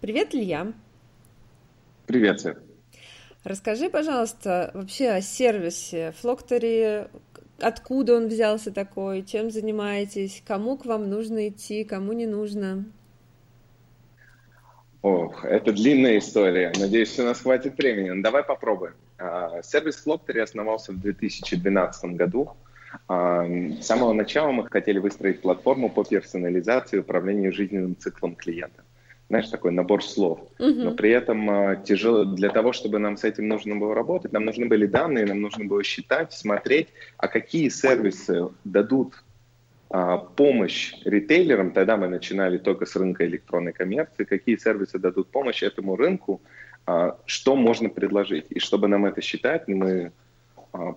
Привет, Илья. Привет, Свет. Расскажи, пожалуйста, вообще о сервисе Флоктори, откуда он взялся такой, чем занимаетесь, кому к вам нужно идти, кому не нужно. Ох, это длинная история. Надеюсь, у нас хватит времени. Ну, давай попробуем. А, сервис Флоктори основался в 2012 году. А, с самого начала мы хотели выстроить платформу по персонализации и управлению жизненным циклом клиента знаешь, такой набор слов. Uh-huh. Но при этом а, тяжело для того, чтобы нам с этим нужно было работать, нам нужны были данные, нам нужно было считать, смотреть, а какие сервисы дадут а, помощь ритейлерам, тогда мы начинали только с рынка электронной коммерции, какие сервисы дадут помощь этому рынку, а, что можно предложить. И чтобы нам это считать, мы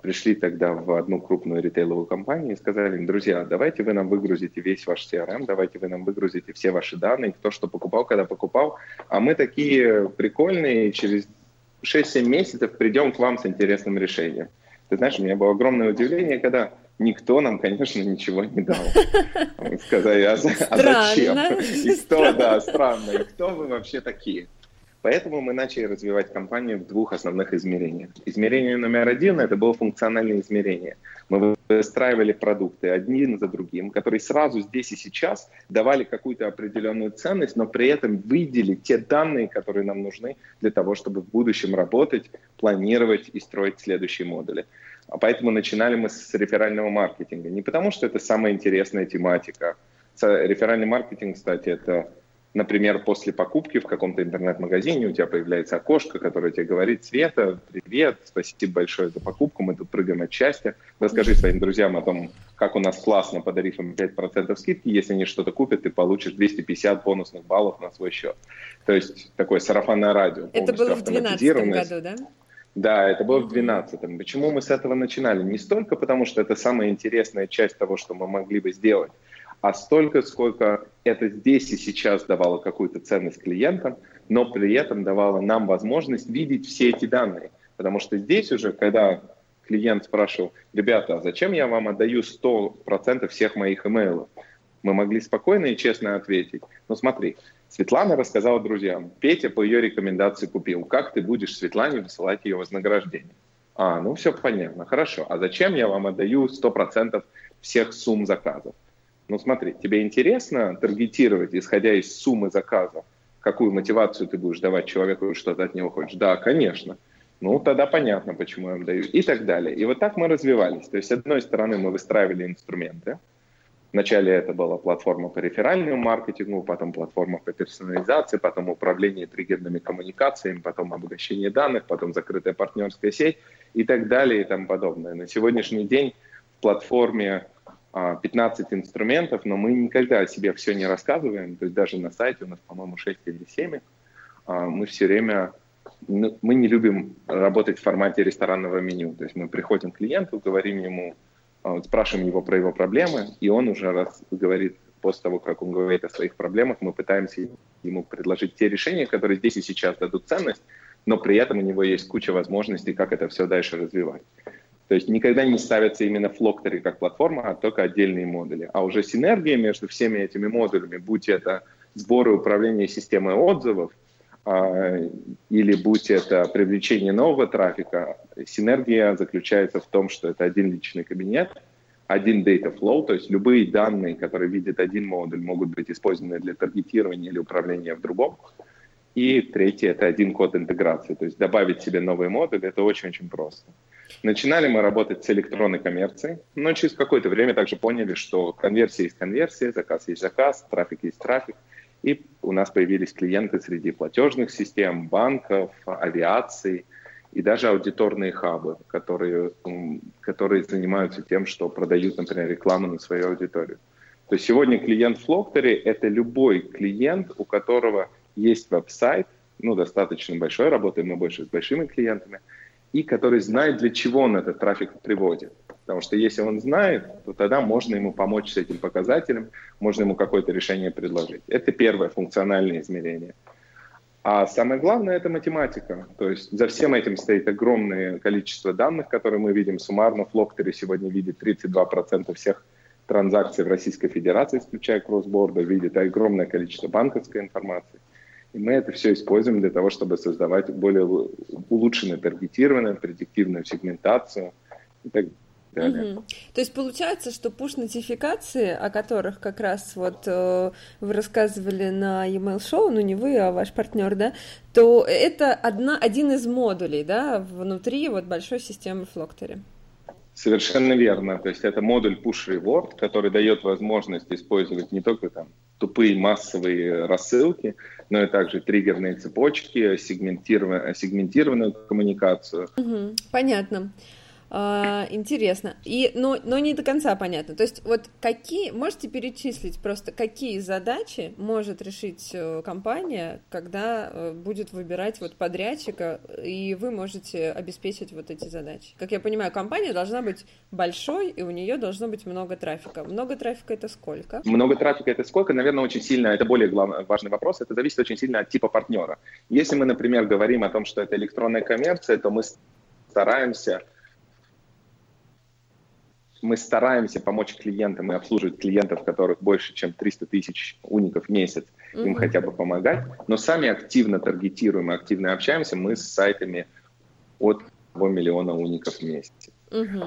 пришли тогда в одну крупную ритейловую компанию и сказали им, друзья, давайте вы нам выгрузите весь ваш CRM, давайте вы нам выгрузите все ваши данные, кто что покупал, когда покупал, а мы такие прикольные, через 6-7 месяцев придем к вам с интересным решением. Ты знаешь, у меня было огромное удивление, когда никто нам, конечно, ничего не дал. Мы сказали, а, а зачем? И кто, да, странно, и кто вы вообще такие? Поэтому мы начали развивать компанию в двух основных измерениях. Измерение номер один – это было функциональное измерение. Мы выстраивали продукты один за другим, которые сразу здесь и сейчас давали какую-то определенную ценность, но при этом выделили те данные, которые нам нужны для того, чтобы в будущем работать, планировать и строить следующие модули. А поэтому начинали мы с реферального маркетинга. Не потому, что это самая интересная тематика. Реферальный маркетинг, кстати, это Например, после покупки в каком-то интернет-магазине у тебя появляется окошко, которое тебе говорит, Света, привет, спасибо большое за покупку, мы тут прыгаем от счастья. Расскажи своим друзьям о том, как у нас классно, подарив им 5% скидки. Если они что-то купят, ты получишь 250 бонусных баллов на свой счет. То есть такое сарафанное радио. Это было в 2012 году, да? Да, это было в 2012. Почему мы с этого начинали? Не столько потому, что это самая интересная часть того, что мы могли бы сделать, а столько, сколько это здесь и сейчас давало какую-то ценность клиентам, но при этом давало нам возможность видеть все эти данные. Потому что здесь уже, когда клиент спрашивал, ребята, а зачем я вам отдаю 100% всех моих имейлов? Мы могли спокойно и честно ответить. Ну смотри, Светлана рассказала друзьям, Петя по ее рекомендации купил. Как ты будешь Светлане высылать ее вознаграждение? А, ну все понятно, хорошо. А зачем я вам отдаю 100% всех сумм заказов? Ну смотри, тебе интересно таргетировать, исходя из суммы заказа, какую мотивацию ты будешь давать человеку, что ты от него хочешь? Да, конечно. Ну, тогда понятно, почему я им даю. И так далее. И вот так мы развивались. То есть, с одной стороны, мы выстраивали инструменты. Вначале это была платформа по реферальному маркетингу, потом платформа по персонализации, потом управление триггерными коммуникациями, потом обогащение данных, потом закрытая партнерская сеть и так далее и тому подобное. На сегодняшний день в платформе 15 а, инструментов, но мы никогда о себе все не рассказываем, то есть даже на сайте у нас, по-моему, 6 или 7, а, мы все время, ну, мы не любим работать в формате ресторанного меню, то есть мы приходим к клиенту, говорим ему, а, спрашиваем его про его проблемы, и он уже раз говорит, после того, как он говорит о своих проблемах, мы пытаемся ему предложить те решения, которые здесь и сейчас дадут ценность, но при этом у него есть куча возможностей, как это все дальше развивать. То есть никогда не ставятся именно флоктори как платформа, а только отдельные модули. А уже синергия между всеми этими модулями, будь это сборы управления системой отзывов, а, или будь это привлечение нового трафика, синергия заключается в том, что это один личный кабинет, один data flow, то есть любые данные, которые видит один модуль, могут быть использованы для таргетирования или управления в другом. И третье – это один код интеграции, то есть добавить себе новый модуль – это очень-очень просто. Начинали мы работать с электронной коммерцией, но через какое-то время также поняли, что конверсия есть конверсия, заказ есть заказ, трафик есть трафик. И у нас появились клиенты среди платежных систем, банков, авиации и даже аудиторные хабы, которые, которые занимаются тем, что продают, например, рекламу на свою аудиторию. То есть сегодня клиент Флоктори – это любой клиент, у которого есть веб-сайт, ну, достаточно большой, работаем мы больше с большими клиентами – и который знает, для чего он этот трафик приводит. Потому что если он знает, то тогда можно ему помочь с этим показателем, можно ему какое-то решение предложить. Это первое функциональное измерение. А самое главное – это математика. То есть за всем этим стоит огромное количество данных, которые мы видим суммарно. Флоктери сегодня видит 32% всех транзакций в Российской Федерации, включая кроссборда, видит огромное количество банковской информации. И мы это все используем для того, чтобы создавать более улучшенную таргетированную, предиктивную сегментацию и так далее. Угу. То есть получается, что push-нотификации, о которых как раз вот э, вы рассказывали на e-mail шоу, ну не вы, а ваш партнер, да, то это одна, один из модулей, да, внутри вот большой системы Floctory. Совершенно верно. То есть это модуль Push Reward, который дает возможность использовать не только там тупые массовые рассылки, но и также триггерные цепочки, сегментированную, сегментированную коммуникацию. Угу, понятно. А, интересно. И, но, но не до конца понятно. То есть вот какие, можете перечислить просто, какие задачи может решить э, компания, когда э, будет выбирать вот подрядчика, и вы можете обеспечить вот эти задачи? Как я понимаю, компания должна быть большой, и у нее должно быть много трафика. Много трафика это сколько? Много трафика это сколько? Наверное, очень сильно, это более главный, важный вопрос, это зависит очень сильно от типа партнера. Если мы, например, говорим о том, что это электронная коммерция, то мы стараемся мы стараемся помочь клиентам и обслуживать клиентов, которых больше, чем 300 тысяч уников в месяц, mm-hmm. им хотя бы помогать, но сами активно таргетируем и активно общаемся мы с сайтами от 1 миллиона уников в месяц.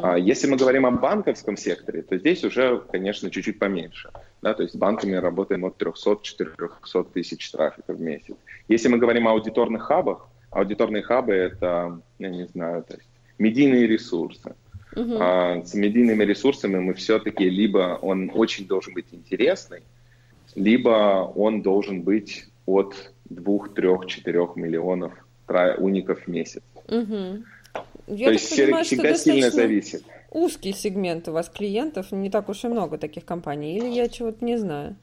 А если мы говорим о банковском секторе, то здесь уже, конечно, чуть-чуть поменьше. Да, то есть с банками работаем от 300-400 тысяч трафика в месяц. Если мы говорим о аудиторных хабах, аудиторные хабы — это, я не знаю, то есть медийные ресурсы. Uh-huh. А, с медийными ресурсами мы все-таки либо он очень должен быть интересный, либо он должен быть от 2, 3, 4 миллионов уников в месяц. Угу. Я То есть понимаю, всегда сильно зависит. Узкий сегмент у вас клиентов, не так уж и много таких компаний, или я чего-то не знаю?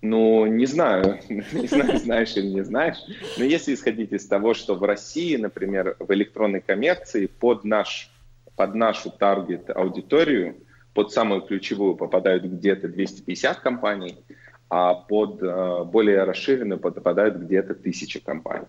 Ну, не знаю, не знаю, знаешь или не знаешь, но если исходить из того, что в России, например, в электронной коммерции под наш под нашу таргет-аудиторию, под самую ключевую попадают где-то 250 компаний, а под э, более расширенную попадают где-то 1000 компаний.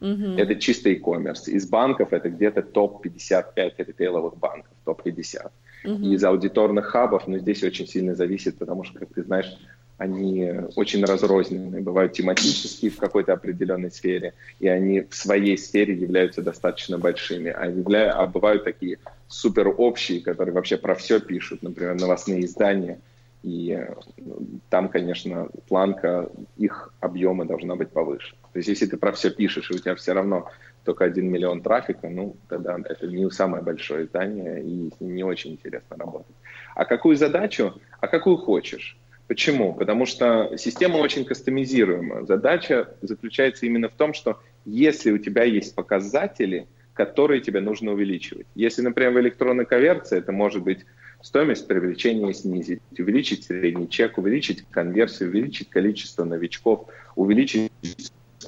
Mm-hmm. Это чисто e-commerce. Из банков это где-то топ-55 ритейловых банков, топ-50. Mm-hmm. Из аудиторных хабов, но здесь очень сильно зависит, потому что, как ты знаешь, они очень разрозненные, бывают тематические в какой-то определенной сфере, и они в своей сфере являются достаточно большими, а, явля... а бывают такие супер общие, которые вообще про все пишут, например, новостные издания, и ну, там, конечно, планка их объема должна быть повыше. То есть если ты про все пишешь, и у тебя все равно только один миллион трафика, ну, тогда это не самое большое издание, и не очень интересно работать. А какую задачу? А какую хочешь? Почему? Потому что система очень кастомизируема. Задача заключается именно в том, что если у тебя есть показатели, которые тебе нужно увеличивать. Если, например, в электронной конверсии это может быть стоимость привлечения снизить, увеличить средний чек, увеличить конверсию, увеличить количество новичков, увеличить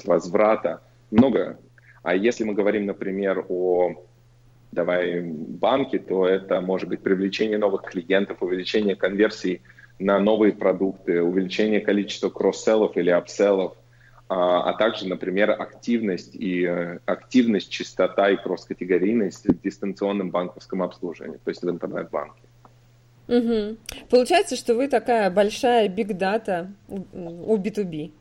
возврата, много. А если мы говорим, например, о давай банке, то это может быть привлечение новых клиентов, увеличение конверсии на новые продукты, увеличение количества cross-sell ов или upsell ов, а, а также, например, активность и э, активность, частота и кросс-категорийность в дистанционном банковском обслуживании, то есть в интернет-банке. Угу. Получается, что вы такая большая биг-дата у B2B.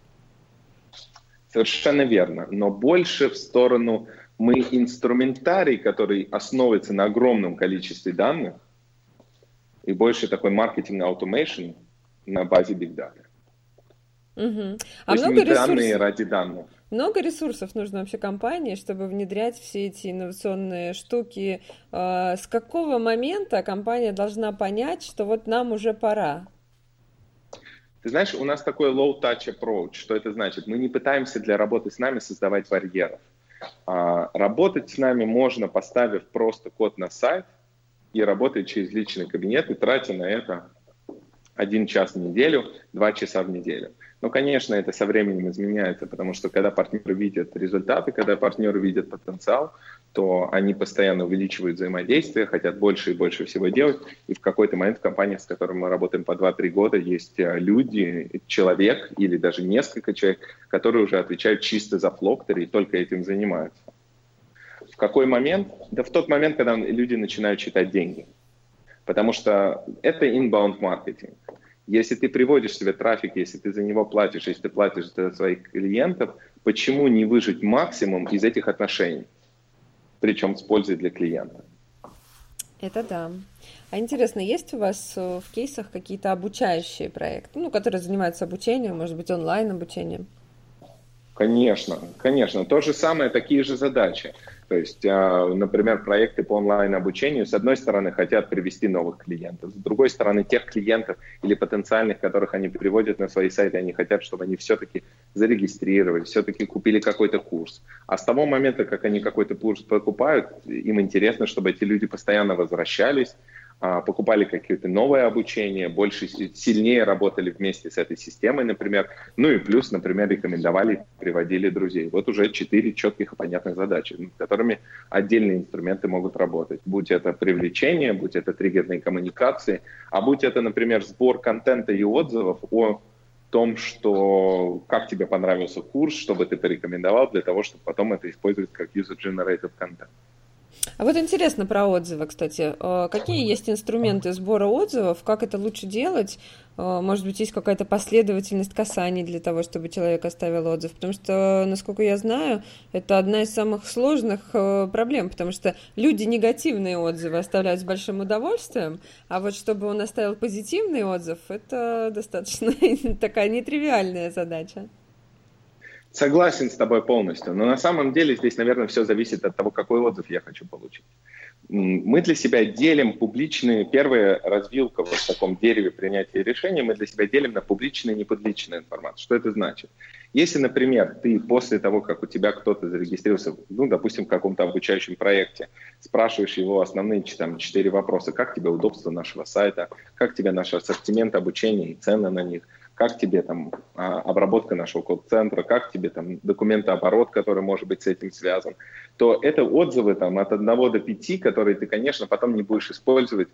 Совершенно верно, но больше в сторону мы инструментарий, который основывается на огромном количестве данных, и больше такой маркетинг automation на базе Big Data. Угу. А То много есть ресурсов... данные ради данных. Много ресурсов нужно вообще компании, чтобы внедрять все эти инновационные штуки. А, с какого момента компания должна понять, что вот нам уже пора? Ты знаешь, у нас такой low-touch approach. Что это значит? Мы не пытаемся для работы с нами создавать барьеров. А, работать с нами можно, поставив просто код на сайт, и работает через личный кабинет и тратя на это один час в неделю, два часа в неделю. Но, конечно, это со временем изменяется, потому что когда партнеры видят результаты, когда партнеры видят потенциал, то они постоянно увеличивают взаимодействие, хотят больше и больше всего делать. И в какой-то момент в компаниях, с которыми мы работаем по 2-3 года, есть э, люди, человек или даже несколько человек, которые уже отвечают чисто за флоктор и только этим занимаются. В какой момент? Да в тот момент, когда люди начинают считать деньги. Потому что это inbound маркетинг. Если ты приводишь себе трафик, если ты за него платишь, если ты платишь за своих клиентов, почему не выжить максимум из этих отношений? Причем с пользой для клиента. Это да. А интересно, есть у вас э, в кейсах какие-то обучающие проекты, ну, которые занимаются обучением, может быть, онлайн-обучением? Конечно, конечно. То же самое, такие же задачи. То есть, а, например, проекты по онлайн-обучению, с одной стороны, хотят привести новых клиентов, с другой стороны, тех клиентов или потенциальных, которых они приводят на свои сайты, они хотят, чтобы они все-таки зарегистрировались, все-таки купили какой-то курс. А с того момента, как они какой-то курс покупают, им интересно, чтобы эти люди постоянно возвращались, покупали какие-то новые обучения, больше, сильнее работали вместе с этой системой, например. Ну и плюс, например, рекомендовали, приводили друзей. Вот уже четыре четких и понятных задачи, над которыми отдельные инструменты могут работать. Будь это привлечение, будь это триггерные коммуникации, а будь это, например, сбор контента и отзывов о том, что как тебе понравился курс, чтобы ты порекомендовал для того, чтобы потом это использовать как user-generated content. А вот интересно про отзывы, кстати. Э, какие есть инструменты сбора отзывов? Как это лучше делать? Э, может быть, есть какая-то последовательность касаний для того, чтобы человек оставил отзыв? Потому что, насколько я знаю, это одна из самых сложных э, проблем, потому что люди негативные отзывы оставляют с большим удовольствием, а вот чтобы он оставил позитивный отзыв, это достаточно такая нетривиальная задача. Согласен с тобой полностью, но на самом деле здесь, наверное, все зависит от того, какой отзыв я хочу получить. Мы для себя делим публичные, первая развилка вот в таком дереве принятия решений, мы для себя делим на публичную и непубличную информацию. Что это значит? Если, например, ты после того, как у тебя кто-то зарегистрировался, ну, допустим, в каком-то обучающем проекте, спрашиваешь его основные там, четыре вопроса, как тебе удобство нашего сайта, как тебе наш ассортимент обучения и цены на них, как тебе там а, обработка нашего код-центра, как тебе там документооборот, который может быть с этим связан, то это отзывы там от 1 до 5, которые ты, конечно, потом не будешь использовать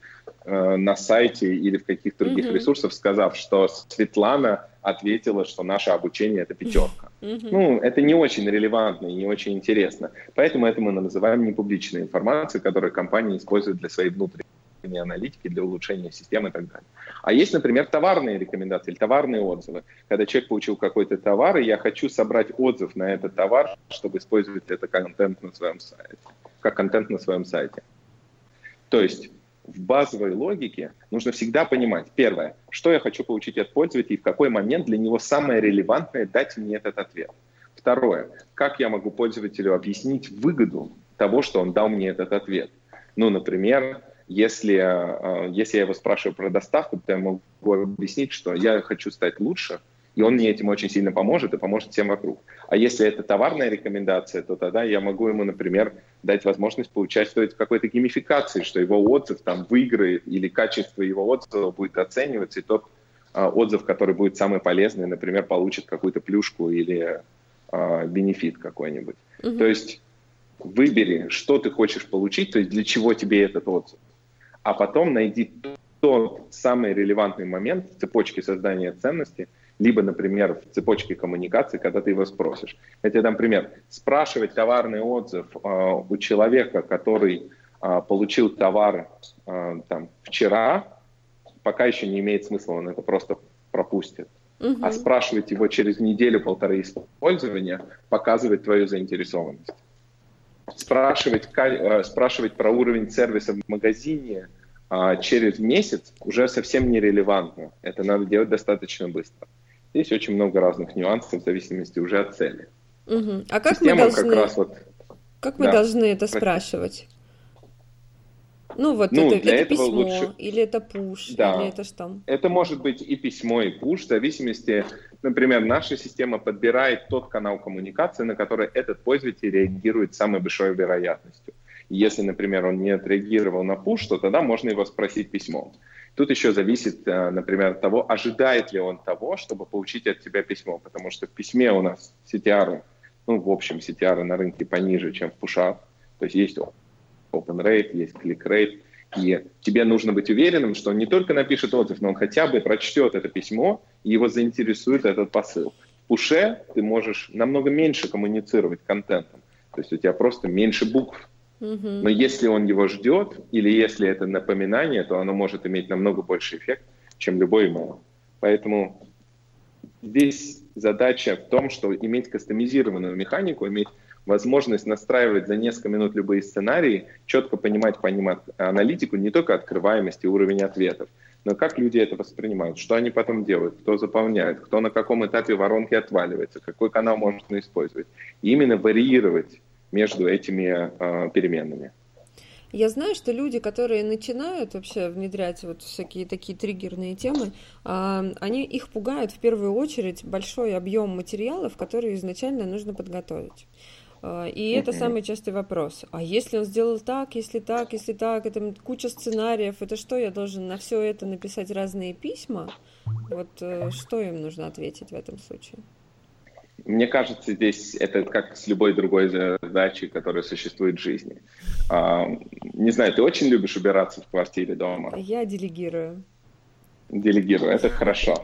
э, на сайте или в каких-то других mm-hmm. ресурсах, сказав, что Светлана ответила, что наше обучение это пятерка. Mm-hmm. Ну, это не очень релевантно и не очень интересно. Поэтому это мы называем непубличной информацией, которую компания использует для своей внутренней аналитики для улучшения системы и так далее. А есть, например, товарные рекомендации или товарные отзывы. Когда человек получил какой-то товар, и я хочу собрать отзыв на этот товар, чтобы использовать это контент на своем сайте, как контент на своем сайте. То есть в базовой логике нужно всегда понимать, первое, что я хочу получить от пользователя и в какой момент для него самое релевантное дать мне этот ответ. Второе, как я могу пользователю объяснить выгоду того, что он дал мне этот ответ. Ну, например, если, а, если я его спрашиваю про доставку, то я могу объяснить, что я хочу стать лучше, и он мне этим очень сильно поможет и поможет всем вокруг. А если это товарная рекомендация, то тогда я могу ему, например, дать возможность поучаствовать в какой-то геймификации, что его отзыв там выиграет или качество его отзыва будет оцениваться, и тот а, отзыв, который будет самый полезный, например, получит какую-то плюшку или а, бенефит какой-нибудь. Угу. То есть выбери, что ты хочешь получить, то есть для чего тебе этот отзыв а потом найди тот самый релевантный момент в цепочке создания ценности, либо, например, в цепочке коммуникации, когда ты его спросишь. Я тебе дам пример. Спрашивать товарный отзыв э, у человека, который э, получил товар э, там, вчера, пока еще не имеет смысла, он это просто пропустит. Угу. А спрашивать его через неделю-полторы использования показывает твою заинтересованность спрашивать, э, спрашивать про уровень сервиса в магазине а, через месяц уже совсем нерелевантно. Это надо делать достаточно быстро. Здесь очень много разных нюансов в зависимости уже от цели. Угу. А как Система мы должны, как, раз вот, как мы да, должны это спрашивать? Ну вот ну, это, для это письмо, лучше... или это пуш, да. или это что? Это может быть и письмо, и пуш, в зависимости, например, наша система подбирает тот канал коммуникации, на который этот пользователь реагирует с самой большой вероятностью. Если, например, он не отреагировал на пуш, то тогда можно его спросить письмом. Тут еще зависит, э, например, от того, ожидает ли он того, чтобы получить от тебя письмо, потому что в письме у нас CTR, ну, в общем, CTR на рынке пониже, чем в пушах, то есть есть open rate, есть click rate, и тебе нужно быть уверенным, что он не только напишет отзыв, но он хотя бы прочтет это письмо, и его заинтересует этот посыл. В пуше ты можешь намного меньше коммуницировать контентом, то есть у тебя просто меньше букв. Но если он его ждет, или если это напоминание, то оно может иметь намного больше эффект, чем любой email. Поэтому здесь задача в том, что иметь кастомизированную механику, иметь возможность настраивать за несколько минут любые сценарии, четко понимать, понимать аналитику, не только открываемость и уровень ответов, но как люди это воспринимают, что они потом делают, кто заполняет, кто на каком этапе воронки отваливается, какой канал можно использовать. И именно варьировать между этими э, переменными. Я знаю, что люди, которые начинают вообще внедрять вот всякие такие триггерные темы, а, они их пугают в первую очередь большой объем материалов, которые изначально нужно подготовить. А, и это самый частый вопрос. А если он сделал так, если так, если так, это куча сценариев, это что, я должен на все это написать разные письма? Вот э, что им нужно ответить в этом случае? Мне кажется, здесь это как с любой другой задачей, которая существует в жизни. А, не знаю, ты очень любишь убираться в квартире дома? Я делегирую. Делегирую, это хорошо.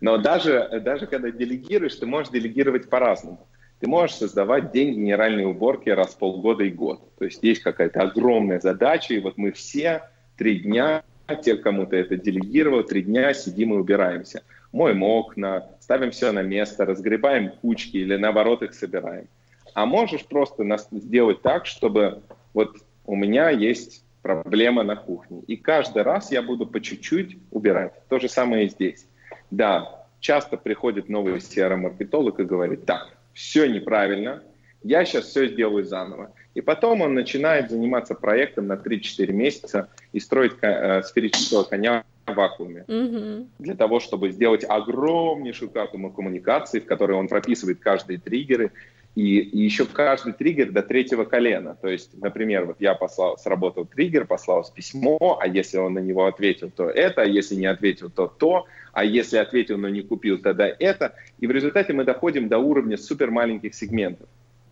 Но даже, даже когда делегируешь, ты можешь делегировать по-разному. Ты можешь создавать день генеральной уборки раз в полгода и год. То есть есть какая-то огромная задача, и вот мы все три дня, те, кому ты это делегировал, три дня сидим и убираемся моем окна, ставим все на место, разгребаем кучки или наоборот их собираем. А можешь просто сделать так, чтобы вот у меня есть проблема на кухне. И каждый раз я буду по чуть-чуть убирать. То же самое и здесь. Да, часто приходит новый CRM-маркетолог и говорит, так, все неправильно, я сейчас все сделаю заново. И потом он начинает заниматься проектом на 3-4 месяца и строить э, сферического коня вакууме mm-hmm. для того, чтобы сделать огромнейшую карту коммуникаций, в которой он прописывает каждые триггеры, и, и еще каждый триггер до третьего колена. То есть, например, вот я послал, сработал триггер, послал письмо, а если он на него ответил, то это, а если не ответил, то то, а если ответил, но не купил, тогда это. И в результате мы доходим до уровня супер маленьких сегментов.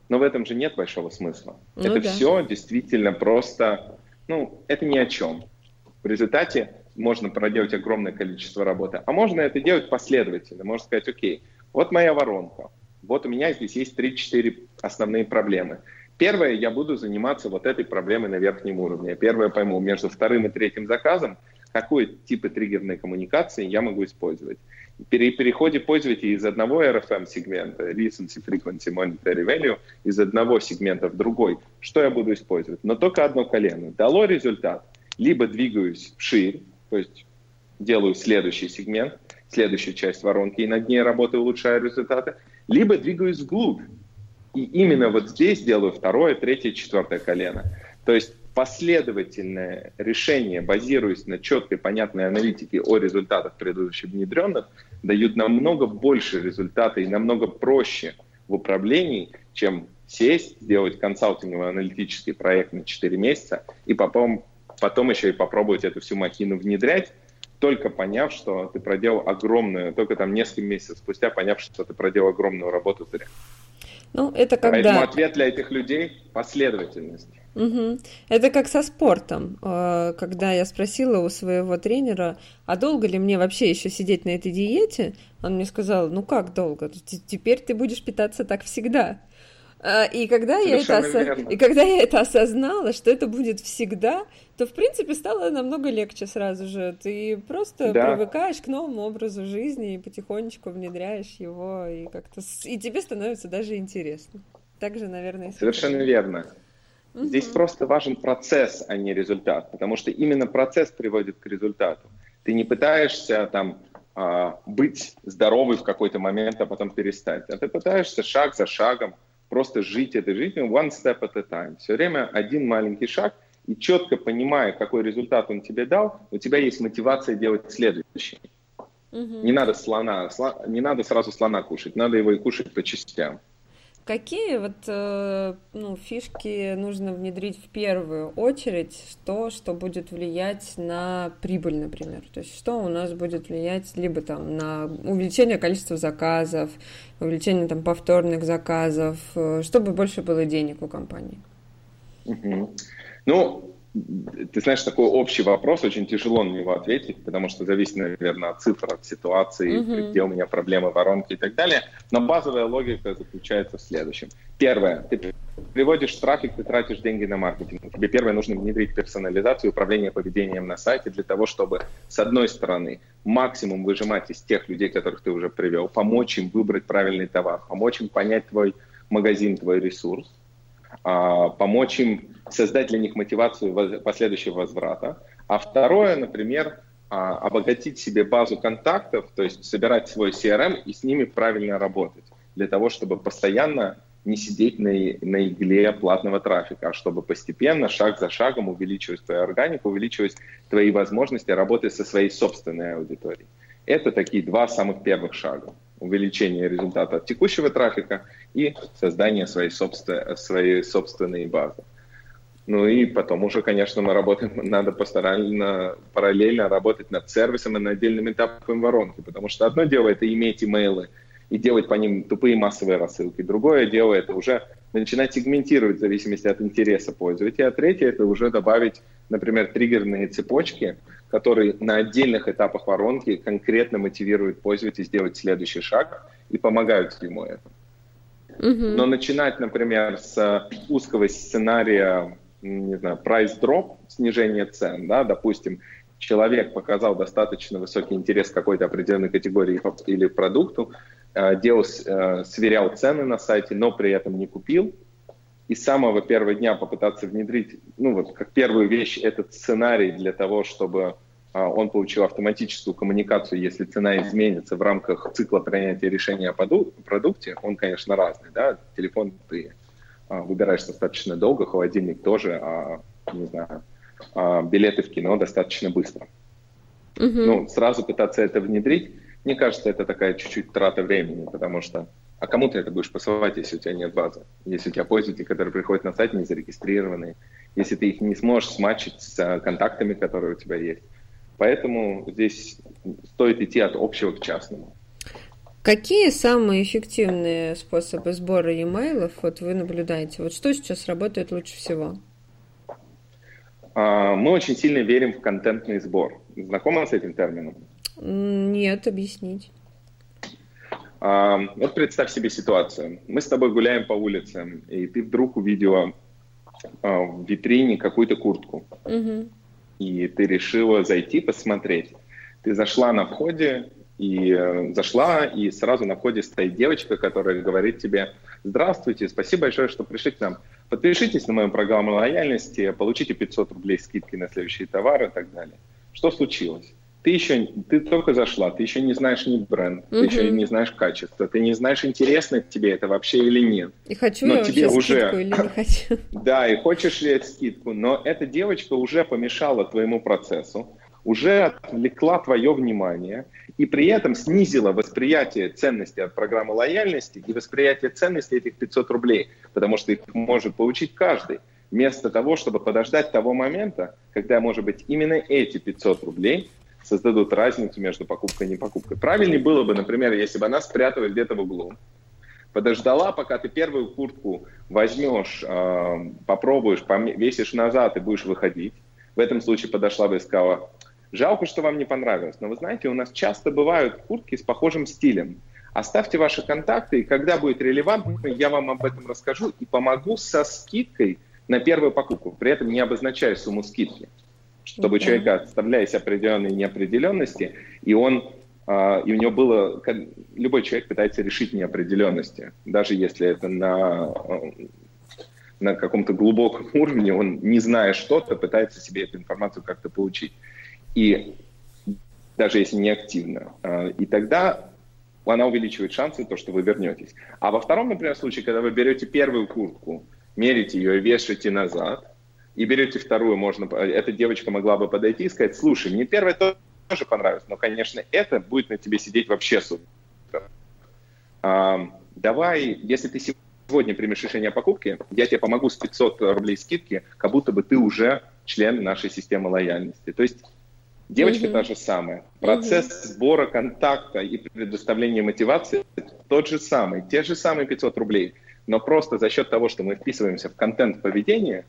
Но в этом же нет большого смысла. Ну, это да. все действительно просто, ну, это ни о чем. В результате можно проделать огромное количество работы. А можно это делать последовательно. Можно сказать, окей, вот моя воронка, вот у меня здесь есть 3-4 основные проблемы. Первое, я буду заниматься вот этой проблемой на верхнем уровне. Первое, пойму, между вторым и третьим заказом, какой типы триггерной коммуникации я могу использовать. При переходе пользователя из одного RFM сегмента, Recency, Frequency, Monetary Value, из одного сегмента в другой, что я буду использовать? Но только одно колено. Дало результат, либо двигаюсь вширь, то есть делаю следующий сегмент, следующую часть воронки, и над ней работаю, улучшаю результаты, либо двигаюсь вглубь. И именно вот здесь делаю второе, третье, четвертое колено. То есть последовательное решение, базируясь на четкой, понятной аналитике о результатах предыдущих внедренных, дают намного больше результата и намного проще в управлении, чем сесть, сделать консалтинговый аналитический проект на 4 месяца и потом потом еще и попробовать эту всю махину внедрять, только поняв, что ты проделал огромную, только там несколько месяцев спустя поняв, что ты проделал огромную работу зря. Ну, это когда... Поэтому ответ для этих людей – последовательность. Угу. Это как со спортом. Э, когда я спросила у своего тренера, а долго ли мне вообще еще сидеть на этой диете, он мне сказал, ну как долго? Теперь ты будешь питаться так всегда. А, и когда, я это осо... и когда я это осознала, что это будет всегда, то, в принципе, стало намного легче сразу же. Ты просто да. привыкаешь к новому образу жизни и потихонечку внедряешь его, и как-то... И тебе становится даже интересно. Так же, наверное, Совершенно верно. Угу. Здесь просто важен процесс, а не результат, потому что именно процесс приводит к результату. Ты не пытаешься там а, быть здоровый в какой-то момент, а потом перестать, а ты пытаешься шаг за шагом просто жить этой жизнью one step at a time. Все время один маленький шаг, и четко понимая, какой результат он тебе дал, у тебя есть мотивация делать следующий. Угу. Не надо слона, слон, не надо сразу слона кушать, надо его и кушать по частям. Какие вот э, ну, фишки нужно внедрить в первую очередь, то, что будет влиять на прибыль, например? То есть что у нас будет влиять либо там на увеличение количества заказов, увеличение там повторных заказов, э, чтобы больше было денег у компании? Ну, ты знаешь, такой общий вопрос, очень тяжело на него ответить, потому что зависит, наверное, от цифр, от ситуации, uh-huh. где у меня проблемы, воронки и так далее. Но базовая логика заключается в следующем. Первое, ты приводишь трафик, ты тратишь деньги на маркетинг. Тебе первое нужно внедрить персонализацию, управление поведением на сайте для того, чтобы, с одной стороны, максимум выжимать из тех людей, которых ты уже привел, помочь им выбрать правильный товар, помочь им понять твой магазин, твой ресурс, помочь им создать для них мотивацию последующего возврата. А второе, например, а, обогатить себе базу контактов, то есть собирать свой CRM и с ними правильно работать, для того, чтобы постоянно не сидеть на, на игле платного трафика, а чтобы постепенно, шаг за шагом увеличивать твою органику, увеличивать твои возможности работы со своей собственной аудиторией. Это такие два самых первых шага. Увеличение результата от текущего трафика и создание своей, собствен, своей собственной базы. Ну и потом уже, конечно, мы работаем, надо постарательно, параллельно работать над сервисом и над отдельными этапами воронки, потому что одно дело это иметь имейлы и делать по ним тупые массовые рассылки, другое дело это уже начинать сегментировать в зависимости от интереса пользователя, а третье это уже добавить, например, триггерные цепочки, которые на отдельных этапах воронки конкретно мотивируют пользователя сделать следующий шаг и помогают ему это. Но начинать, например, с узкого сценария не знаю, price drop, снижение цен, да, допустим, человек показал достаточно высокий интерес к какой-то определенной категории или продукту, э, делал, э, сверял цены на сайте, но при этом не купил, и с самого первого дня попытаться внедрить, ну вот как первую вещь, этот сценарий для того, чтобы э, он получил автоматическую коммуникацию, если цена изменится в рамках цикла принятия решения о продукте, он, конечно, разный, да, телефон ты а, выбираешь достаточно долго, холодильник тоже, а, не знаю, а, билеты в кино достаточно быстро. Угу. Ну, сразу пытаться это внедрить, мне кажется, это такая чуть-чуть трата времени, потому что а кому ты это будешь посылать, если у тебя нет базы? Если у тебя пользователи, которые приходят на сайт, не зарегистрированные, если ты их не сможешь смачить с контактами, которые у тебя есть. Поэтому здесь стоит идти от общего к частному. Какие самые эффективные способы сбора e-mail вот вы наблюдаете? Вот что сейчас работает лучше всего? А, мы очень сильно верим в контентный сбор. Знакома с этим термином? Нет, объяснить. А, вот представь себе ситуацию. Мы с тобой гуляем по улице, и ты вдруг увидела а, в витрине какую-то куртку. Угу. И ты решила зайти посмотреть. Ты зашла на входе, и э, зашла, и сразу на входе стоит девочка, которая говорит тебе, здравствуйте, спасибо большое, что пришли к нам. Подпишитесь на мою программу лояльности, получите 500 рублей скидки на следующие товары и так далее. Что случилось? Ты еще, ты только зашла, ты еще не знаешь ни бренд, угу. ты еще не знаешь качество, ты не знаешь, интересно тебе это вообще или нет. И хочу но я тебе уже скидку или не хочу. Да, и хочешь ли скидку, но эта девочка уже помешала твоему процессу, уже отвлекла твое внимание, и при этом снизила восприятие ценности от программы лояльности и восприятие ценности этих 500 рублей, потому что их может получить каждый, вместо того, чтобы подождать того момента, когда, может быть, именно эти 500 рублей создадут разницу между покупкой и не покупкой. Правильнее было бы, например, если бы она спряталась где-то в углу, подождала, пока ты первую куртку возьмешь, э, попробуешь, весишь назад и будешь выходить. В этом случае подошла бы и сказала, Жалко, что вам не понравилось, но вы знаете, у нас часто бывают куртки с похожим стилем. Оставьте ваши контакты, и когда будет релевантно, я вам об этом расскажу и помогу со скидкой на первую покупку, при этом не обозначая сумму скидки, чтобы okay. человек, оставляясь определенной неопределенности, и он Uh, и у него было... Любой человек пытается решить неопределенности, даже если это на, на каком-то глубоком уровне, он, не зная что-то, пытается себе эту информацию как-то получить и даже если не активно. А, и тогда она увеличивает шансы, то, что вы вернетесь. А во втором, например, случае, когда вы берете первую куртку, мерите ее и вешаете назад, и берете вторую, можно, эта девочка могла бы подойти и сказать, слушай, мне первая тоже понравилась, но, конечно, это будет на тебе сидеть вообще супер. А, давай, если ты сегодня примешь решение о покупке, я тебе помогу с 500 рублей скидки, как будто бы ты уже член нашей системы лояльности. То есть Девочка mm-hmm. та же самая. Процесс mm-hmm. сбора контакта и предоставления мотивации тот же самый, те же самые 500 рублей. Но просто за счет того, что мы вписываемся в контент поведения,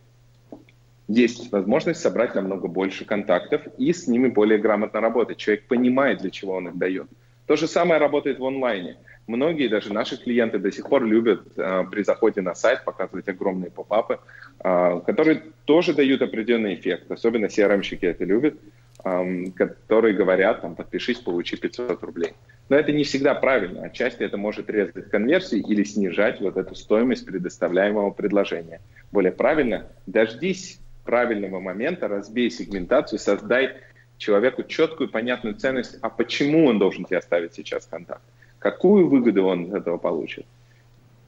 есть возможность собрать намного больше контактов и с ними более грамотно работать. Человек понимает, для чего он их дает. То же самое работает в онлайне. многие, даже наши клиенты до сих пор любят э, при заходе на сайт показывать огромные попапы, э, которые тоже дают определенный эффект. Особенно CRM-щики это любят, э, которые говорят, там, подпишись, получи 500 рублей. Но это не всегда правильно. Отчасти это может резать конверсии или снижать вот эту стоимость предоставляемого предложения. Более правильно, дождись правильного момента, разбей сегментацию, создай человеку четкую, понятную ценность, а почему он должен тебе оставить сейчас контакт, какую выгоду он от этого получит.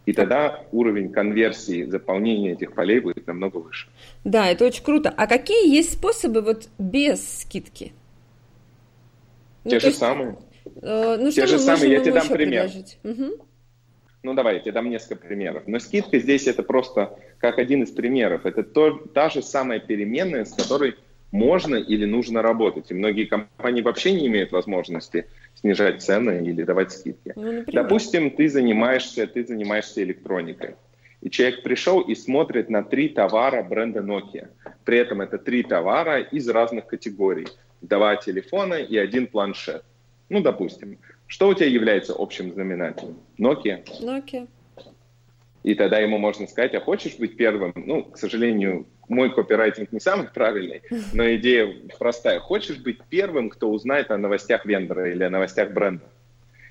И тогда уровень конверсии, заполнения этих полей будет намного выше. Да, это очень круто. А какие есть способы вот без скидки? Те ну, же есть, самые. Э, ну, Те же самые, я тебе дам пример. Угу. Ну, давай, я дам несколько примеров. Но скидка здесь это просто как один из примеров. Это то, та же самая переменная, с которой можно или нужно работать. И многие компании вообще не имеют возможности снижать цены или давать скидки. Ну, Допустим, ты занимаешься, ты занимаешься электроникой. И человек пришел и смотрит на три товара бренда Nokia. При этом это три товара из разных категорий. Два телефона и один планшет. Ну, допустим. Что у тебя является общим знаменателем? Nokia? Nokia. И тогда ему можно сказать, а хочешь быть первым? Ну, к сожалению, мой копирайтинг не самый правильный, но идея простая. Хочешь быть первым, кто узнает о новостях вендора или о новостях бренда?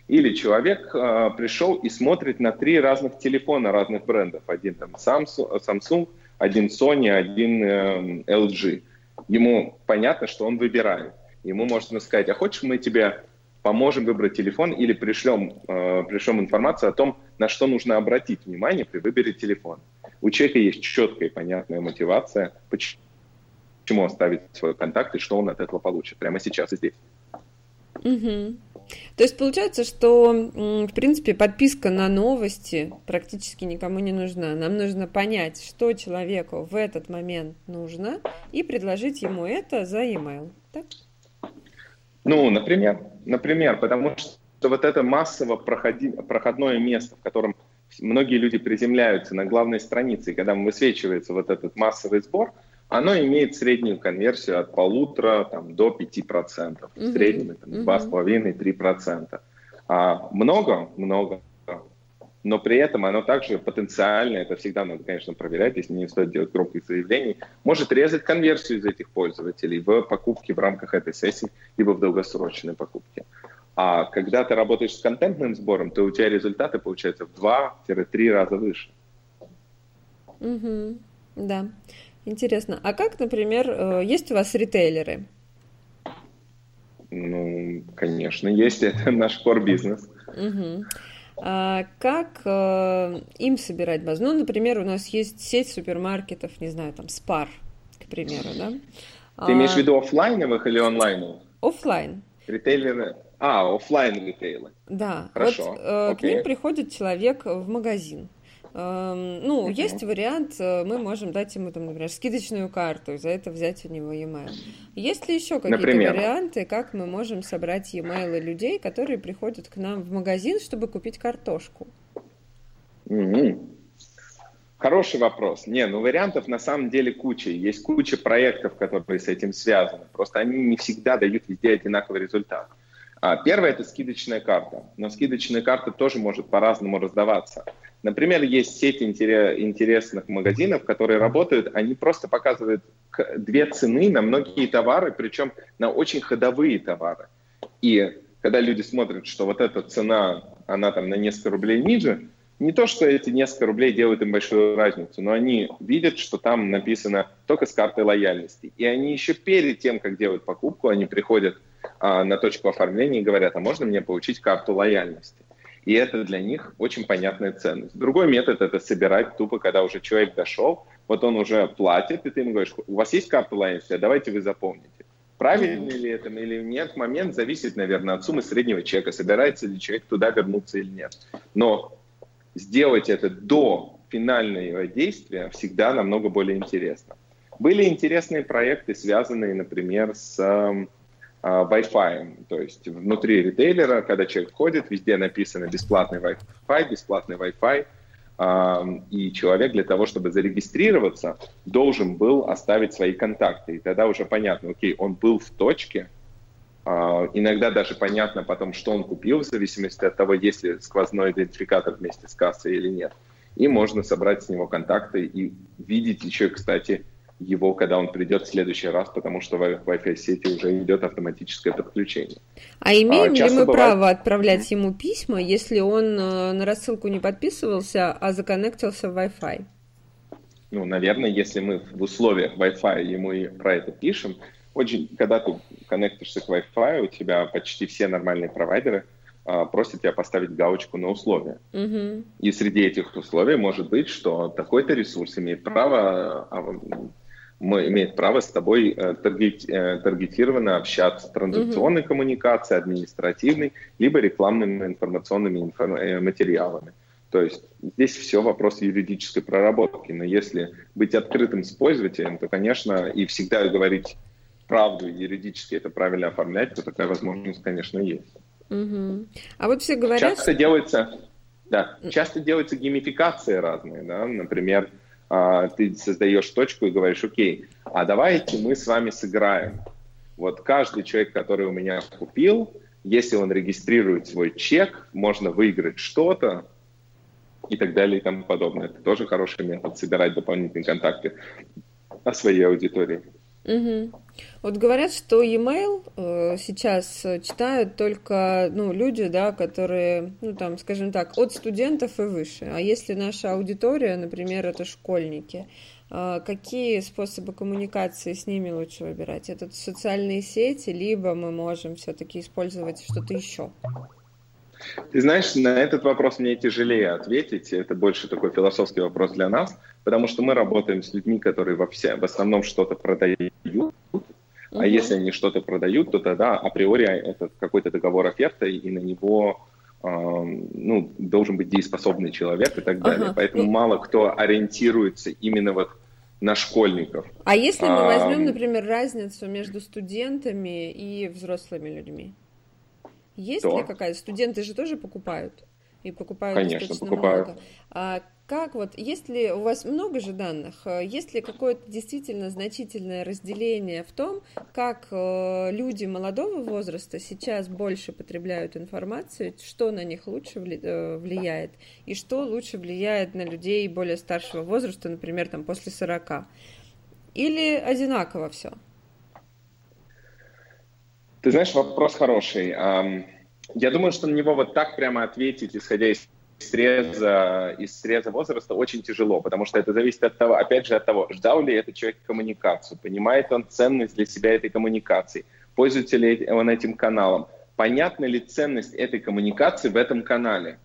Или человек э, пришел и смотрит на три разных телефона разных брендов. Один там Samsung, Samsung один Sony, один э, LG. Ему понятно, что он выбирает. Ему можно сказать, а хочешь мы тебе поможем выбрать телефон или пришлем, э, пришлем информацию о том, на что нужно обратить внимание при выборе телефона. У человека есть четкая и понятная мотивация, почему оставить свой контакт и что он от этого получит прямо сейчас и здесь. Угу. То есть получается, что, в принципе, подписка на новости практически никому не нужна. Нам нужно понять, что человеку в этот момент нужно, и предложить ему это за e-mail. Так? Ну, например, например, потому что вот это массово проходи, проходное место, в котором многие люди приземляются на главной странице, и когда высвечивается вот этот массовый сбор, оно имеет среднюю конверсию от полутора там, до 5%. Mm-hmm. В среднем это 2,5-3%. А много, много, но при этом оно также потенциально, это всегда надо, конечно, проверять, если не стоит делать громких заявлений, может резать конверсию из этих пользователей в покупке в рамках этой сессии, либо в долгосрочной покупке. А когда ты работаешь с контентным сбором, то у тебя результаты получаются в 2-3 раза выше. Угу, да, интересно. А как, например, э, есть у вас ритейлеры? Ну, конечно, есть. Это наш core бизнес. Угу. А как э, им собирать базу? Ну, например, у нас есть сеть супермаркетов, не знаю, там Спар, к примеру, да? Ты имеешь в виду офлайновых или онлайновых? Офлайн. Ритейлеры. А, офлайн ритейлы. Да. Хорошо. Вот, э, к ним приходит человек в магазин. Эм, ну, uh-huh. есть вариант, э, мы можем дать ему, там, например, скидочную карту, и за это взять у него e-mail. Есть ли еще какие-то например? варианты, как мы можем собрать e-mail людей, которые приходят к нам в магазин, чтобы купить картошку? Uh-huh. Хороший вопрос. Не, ну вариантов на самом деле куча. Есть куча проектов, которые с этим связаны. Просто они не всегда дают везде одинаковый результат. А, первое – это скидочная карта. Но скидочная карта тоже может по-разному раздаваться. Например, есть сеть интересных магазинов, которые работают, они просто показывают две цены на многие товары, причем на очень ходовые товары. И когда люди смотрят, что вот эта цена, она там на несколько рублей ниже, не то, что эти несколько рублей делают им большую разницу, но они видят, что там написано только с картой лояльности. И они еще перед тем, как делают покупку, они приходят а, на точку оформления и говорят, а можно мне получить карту лояльности? И это для них очень понятная ценность. Другой метод – это собирать тупо, когда уже человек дошел, вот он уже платит, и ты ему говоришь, у вас есть карта лояльности, а давайте вы запомните. Правильно ли это или нет, момент зависит, наверное, от суммы среднего чека, собирается ли человек туда вернуться или нет. Но сделать это до финального действия всегда намного более интересно. Были интересные проекты, связанные, например, с а, Wi-Fi. То есть внутри ритейлера, когда человек входит, везде написано бесплатный Wi-Fi, бесплатный Wi-Fi, и человек для того, чтобы зарегистрироваться, должен был оставить свои контакты. И тогда уже понятно, окей, он был в точке, А, иногда даже понятно потом, что он купил, в зависимости от того, есть ли сквозной идентификатор вместе с кассой или нет. И можно собрать с него контакты и видеть еще, кстати, его, когда он придет в следующий раз, потому что в Wi-Fi сети уже идет автоматическое подключение. А имеем а, ли мы бывает... право отправлять ему письма, если он э, на рассылку не подписывался, а законнектился в Wi-Fi? Ну, наверное, если мы в условиях Wi-Fi ему и про это пишем, очень, когда ты коннектишься к Wi-Fi, у тебя почти все нормальные провайдеры а, просят тебя поставить галочку на условия. Mm-hmm. И среди этих условий может быть, что такой-то ресурс имеет право а, имеет право с тобой э, таргет, э, таргетированно общаться, транзакционной mm-hmm. коммуникацией, административной, либо рекламными информационными информ... Э, материалами. То есть здесь все вопрос юридической проработки. Но если быть открытым с пользователем, то, конечно, и всегда говорить правду юридически это правильно оформлять, то такая возможность, конечно, есть. Угу. А вот все говорят... Часто делается, да, часто делаются геймификации разные, да, например, ты создаешь точку и говоришь, окей, а давайте мы с вами сыграем. Вот каждый человек, который у меня купил, если он регистрирует свой чек, можно выиграть что-то и так далее и тому подобное. Это тоже хороший метод собирать дополнительные контакты о своей аудитории. Угу. Вот говорят, что e-mail э, сейчас читают только ну, люди, да, которые, ну там, скажем так, от студентов и выше. А если наша аудитория, например, это школьники, э, какие способы коммуникации с ними лучше выбирать? Это социальные сети, либо мы можем все-таки использовать что-то еще? Ты знаешь, на этот вопрос мне тяжелее ответить. Это больше такой философский вопрос для нас, потому что мы работаем с людьми, которые во все, в основном что-то продают. А если они что-то продают, то тогда априори это какой-то договор оферта, и на него э, ну, должен быть дееспособный человек и так далее. Ага. Поэтому ну... мало кто ориентируется именно вот на школьников. А если мы возьмем, например, разницу между студентами и взрослыми людьми? Есть то. ли какая-то? Студенты же тоже покупают? И покупают Конечно, достаточно покупают. много. А как вот, есть ли у вас много же данных, есть ли какое-то действительно значительное разделение в том, как э, люди молодого возраста сейчас больше потребляют информацию, что на них лучше э, влияет, и что лучше влияет на людей более старшего возраста, например, там после 40? Или одинаково все? Ты знаешь, вопрос хороший. Я думаю, что на него вот так прямо ответить, исходя из среза, из среза возраста, очень тяжело, потому что это зависит от того, опять же, от того, ждал ли этот человек коммуникацию, понимает он ценность для себя этой коммуникации, пользуется ли он этим каналом, понятна ли ценность этой коммуникации в этом канале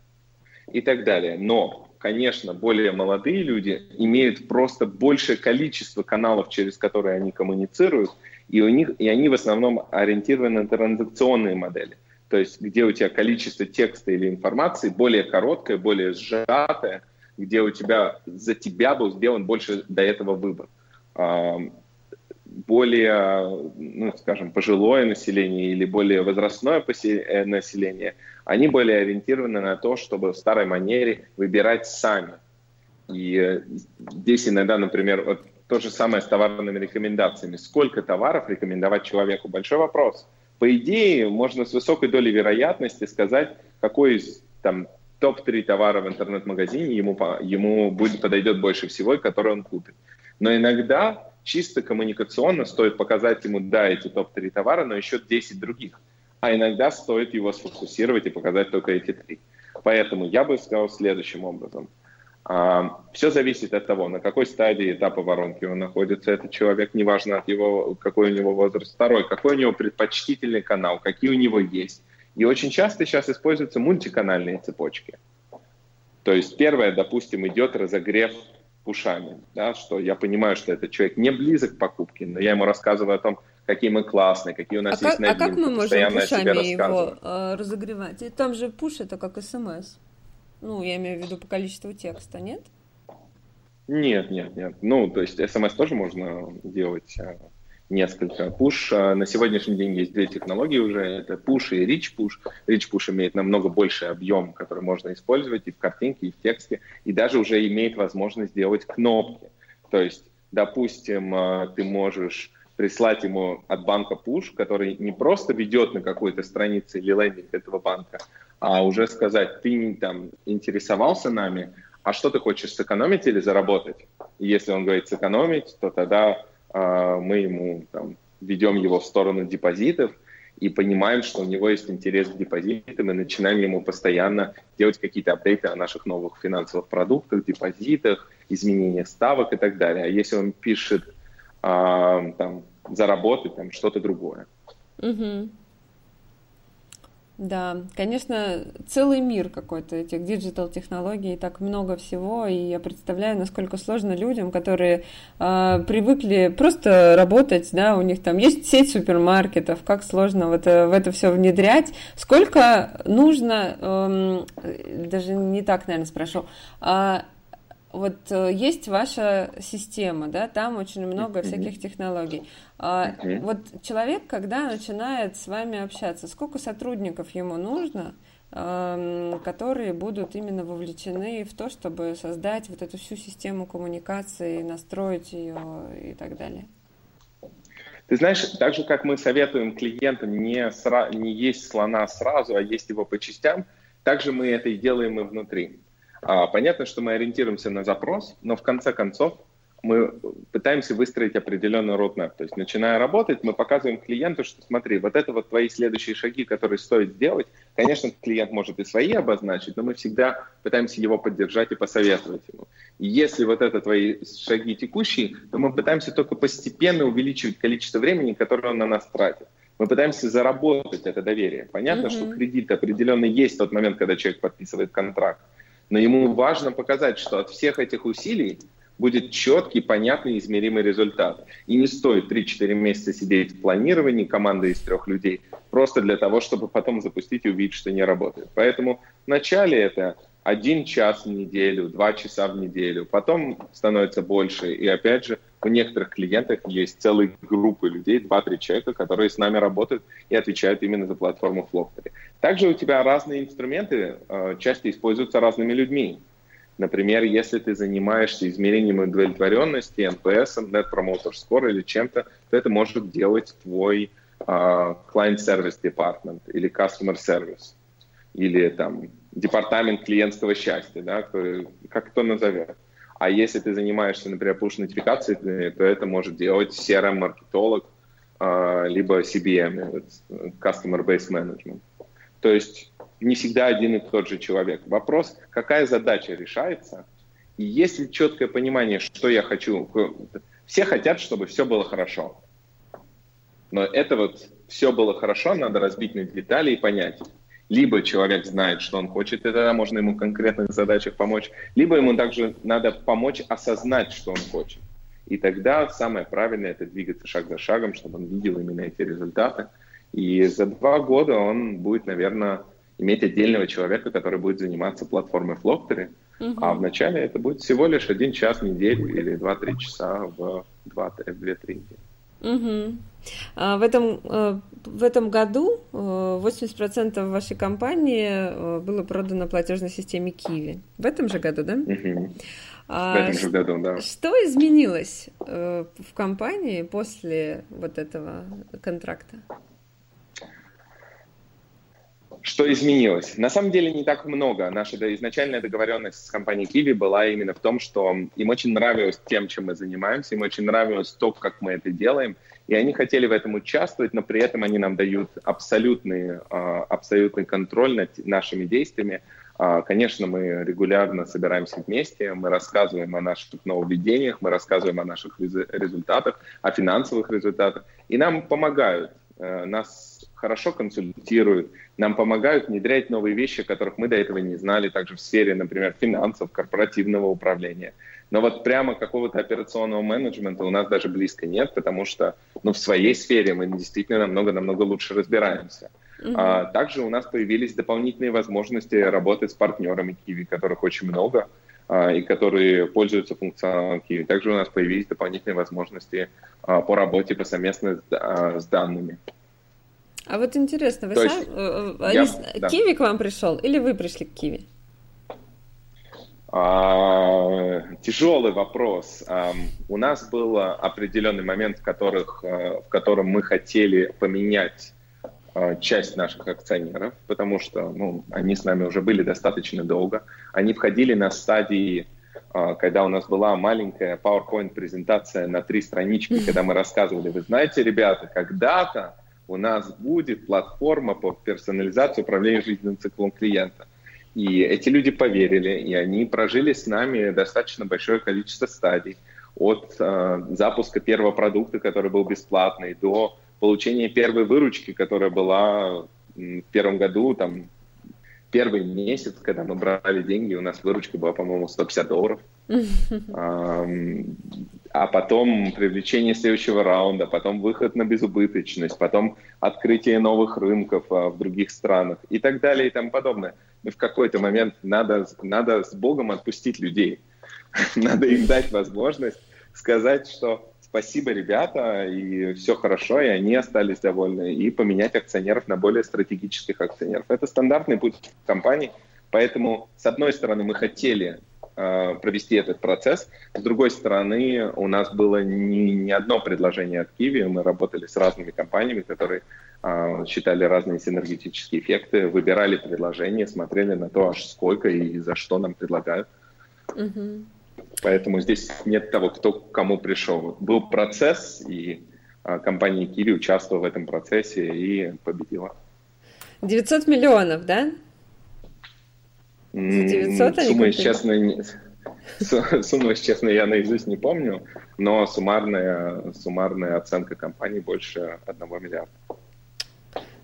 и так далее. Но, конечно, более молодые люди имеют просто большее количество каналов, через которые они коммуницируют, и, у них, и они в основном ориентированы на транзакционные модели. То есть где у тебя количество текста или информации более короткое, более сжатое, где у тебя за тебя был сделан больше до этого выбор. А, более, ну, скажем, пожилое население или более возрастное э, население, они более ориентированы на то, чтобы в старой манере выбирать сами. И здесь иногда, например, вот то же самое с товарными рекомендациями. Сколько товаров рекомендовать человеку? Большой вопрос. По идее, можно с высокой долей вероятности сказать, какой из там, топ-3 товара в интернет-магазине ему, ему будет, подойдет больше всего, и который он купит. Но иногда чисто коммуникационно стоит показать ему, да, эти топ-3 товара, но еще 10 других. А иногда стоит его сфокусировать и показать только эти три. Поэтому я бы сказал следующим образом – Все зависит от того, на какой стадии этапа воронки он находится, этот человек, неважно от его, какой у него возраст. Второй, какой у него предпочтительный канал, какие у него есть. И очень часто сейчас используются мультиканальные цепочки. То есть первое, допустим, идет разогрев пушами, да, что я понимаю, что этот человек не близок к покупке, но я ему рассказываю о том, какие мы классные, какие у нас а есть как, новинки. А как мы можем пушами его э, разогревать? И там же пуш это как смс. Ну, я имею в виду по количеству текста, нет? Нет, нет, нет. Ну, то есть смс тоже можно делать а, несколько. Пуш а, на сегодняшний день есть две технологии уже. Это push и rich push. Rich push имеет намного больший объем, который можно использовать и в картинке, и в тексте, и даже уже имеет возможность делать кнопки. То есть, допустим, а, ты можешь прислать ему от банка push, который не просто ведет на какой-то странице или лендинг этого банка, а уже сказать, ты там интересовался нами, а что ты хочешь, сэкономить или заработать? Если он говорит сэкономить, то тогда э, мы ему там, ведем его в сторону депозитов и понимаем, что у него есть интерес к депозитам, и начинаем ему постоянно делать какие-то апдейты о наших новых финансовых продуктах, депозитах, изменения ставок и так далее. А если он пишет э, там, заработать, там что-то другое. Угу. Да, конечно, целый мир какой-то этих диджитал-технологий, так много всего, и я представляю, насколько сложно людям, которые э, привыкли просто работать, да, у них там есть сеть супермаркетов, как сложно в это, в это все внедрять, сколько нужно, э, даже не так, наверное, спрошу, э, вот э, есть ваша система, да, там очень много mm-hmm. всяких технологий. Mm-hmm. Вот человек, когда начинает с вами общаться, сколько сотрудников ему нужно, которые будут именно вовлечены в то, чтобы создать вот эту всю систему коммуникации, настроить ее и так далее? Ты знаешь, так же, как мы советуем клиентам не, сра- не есть слона сразу, а есть его по частям, также мы это и делаем и внутри. А, понятно, что мы ориентируемся на запрос, но в конце концов мы пытаемся выстроить определенный roadmap. То есть, начиная работать, мы показываем клиенту, что смотри, вот это вот твои следующие шаги, которые стоит сделать. Конечно, клиент может и свои обозначить, но мы всегда пытаемся его поддержать и посоветовать ему. И если вот это твои шаги текущие, то мы пытаемся только постепенно увеличивать количество времени, которое он на нас тратит. Мы пытаемся заработать это доверие. Понятно, mm-hmm. что кредит определенный есть в тот момент, когда человек подписывает контракт но ему важно показать, что от всех этих усилий будет четкий, понятный, измеримый результат. И не стоит 3-4 месяца сидеть в планировании команды из трех людей, просто для того, чтобы потом запустить и увидеть, что не работает. Поэтому вначале это один час в неделю, два часа в неделю, потом становится больше. И опять же, у некоторых клиентов есть целые группы людей, два-три человека, которые с нами работают и отвечают именно за платформу Flocktory. Также у тебя разные инструменты э, часто используются разными людьми. Например, если ты занимаешься измерением удовлетворенности, NPS, Net Promoter Score или чем-то, то это может делать твой э, Client Service Department или Customer Service или там департамент клиентского счастья, да, как кто назовет. А если ты занимаешься, например, push-нотификацией, то это может делать CRM-маркетолог, а, либо CBM, Customer Base Management. То есть не всегда один и тот же человек. Вопрос, какая задача решается, и есть ли четкое понимание, что я хочу. Все хотят, чтобы все было хорошо. Но это вот все было хорошо, надо разбить на детали и понять, либо человек знает, что он хочет, и тогда можно ему в конкретных задачах помочь, либо ему также надо помочь осознать, что он хочет. И тогда самое правильное – это двигаться шаг за шагом, чтобы он видел именно эти результаты. И за два года он будет, наверное, иметь отдельного человека, который будет заниматься платформой Flocktory, угу. а вначале это будет всего лишь один час в неделю или два-три часа в две-три недели. Угу. А в, этом, э, в этом году 80% э, вашей компании э, было продано платежной системе Kiwi. В этом же году, да? Угу. А, в этом же году, да. Что изменилось в компании после вот этого контракта? Что изменилось? На самом деле не так много. Наша изначальная договоренность с компанией Kiwi была именно в том, что им очень нравилось тем, чем мы занимаемся, им очень нравилось то, как мы это делаем, и они хотели в этом участвовать, но при этом они нам дают абсолютный, а, абсолютный контроль над нашими действиями. А, конечно, мы регулярно собираемся вместе, мы рассказываем о наших нововведениях, мы рассказываем о наших результатах, о финансовых результатах, и нам помогают, э, нас хорошо консультируют, нам помогают внедрять новые вещи, которых мы до этого не знали, также в сфере, например, финансов, корпоративного управления. Но вот прямо какого-то операционного менеджмента у нас даже близко нет, потому что ну, в своей сфере мы действительно намного-намного лучше разбираемся. А, также у нас появились дополнительные возможности работать с партнерами Kiwi, которых очень много, а, и которые пользуются функционалом Kiwi. Также у нас появились дополнительные возможности а, по работе по совместно с, а, с данными. А вот интересно, вы То сам, есть, э, э, я, да. Киви к вам пришел или вы пришли к Киви? А, тяжелый вопрос. У нас был определенный момент, в, которых, в котором мы хотели поменять часть наших акционеров, потому что ну, они с нами уже были достаточно долго. Они входили на стадии а, когда у нас была маленькая PowerPoint-презентация на три странички, когда мы рассказывали, вы знаете, ребята, когда-то у нас будет платформа по персонализации управления жизненным циклом клиента. И эти люди поверили, и они прожили с нами достаточно большое количество стадий. От э, запуска первого продукта, который был бесплатный, до получения первой выручки, которая была в первом году, там, первый месяц, когда мы брали деньги, у нас выручка была, по-моему, 150 долларов. А потом привлечение следующего раунда, потом выход на безубыточность, потом открытие новых рынков а, в других странах и так далее и тому подобное. И в какой-то момент надо, надо с Богом отпустить людей. Надо им дать возможность сказать, что спасибо, ребята, и все хорошо, и они остались довольны, и поменять акционеров на более стратегических акционеров. Это стандартный путь компании, поэтому, с одной стороны, мы хотели провести этот процесс, с другой стороны, у нас было не, не одно предложение от Киви, мы работали с разными компаниями, которые э, считали разные синергетические эффекты, выбирали предложения, смотрели на то, аж сколько и за что нам предлагают. Mm-hmm. Поэтому здесь нет того, кто к кому пришел. Был процесс, и а, компания Киви участвовала в этом процессе и победила. 900 миллионов, да? 900 сумма, честно, сумма, честно, я наизусть не помню, но суммарная, суммарная оценка компании больше 1 миллиарда.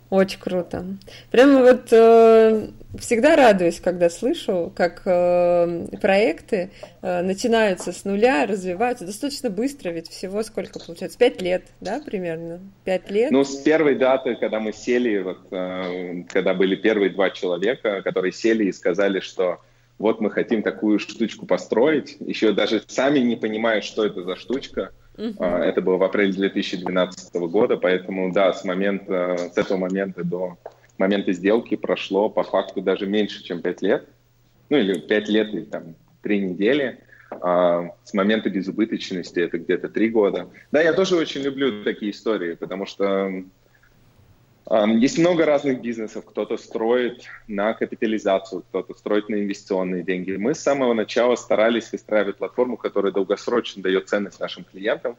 Очень круто. Прямо вот э, всегда радуюсь, когда слышу, как э, проекты э, начинаются с нуля, развиваются достаточно быстро, ведь всего сколько получается? Пять лет, да, примерно? Пять лет? Ну, с первой даты, когда мы сели, вот, э, когда были первые два человека, которые сели и сказали, что вот мы хотим такую штучку построить, еще даже сами не понимая, что это за штучка, Uh-huh. Это было в апреле 2012 года, поэтому да, с момента, с этого момента до момента сделки прошло по факту даже меньше, чем 5 лет. Ну или 5 лет или там 3 недели. А с момента безубыточности это где-то 3 года. Да, я тоже очень люблю такие истории, потому что есть много разных бизнесов. Кто-то строит на капитализацию, кто-то строит на инвестиционные деньги. Мы с самого начала старались выстраивать платформу, которая долгосрочно дает ценность нашим клиентам,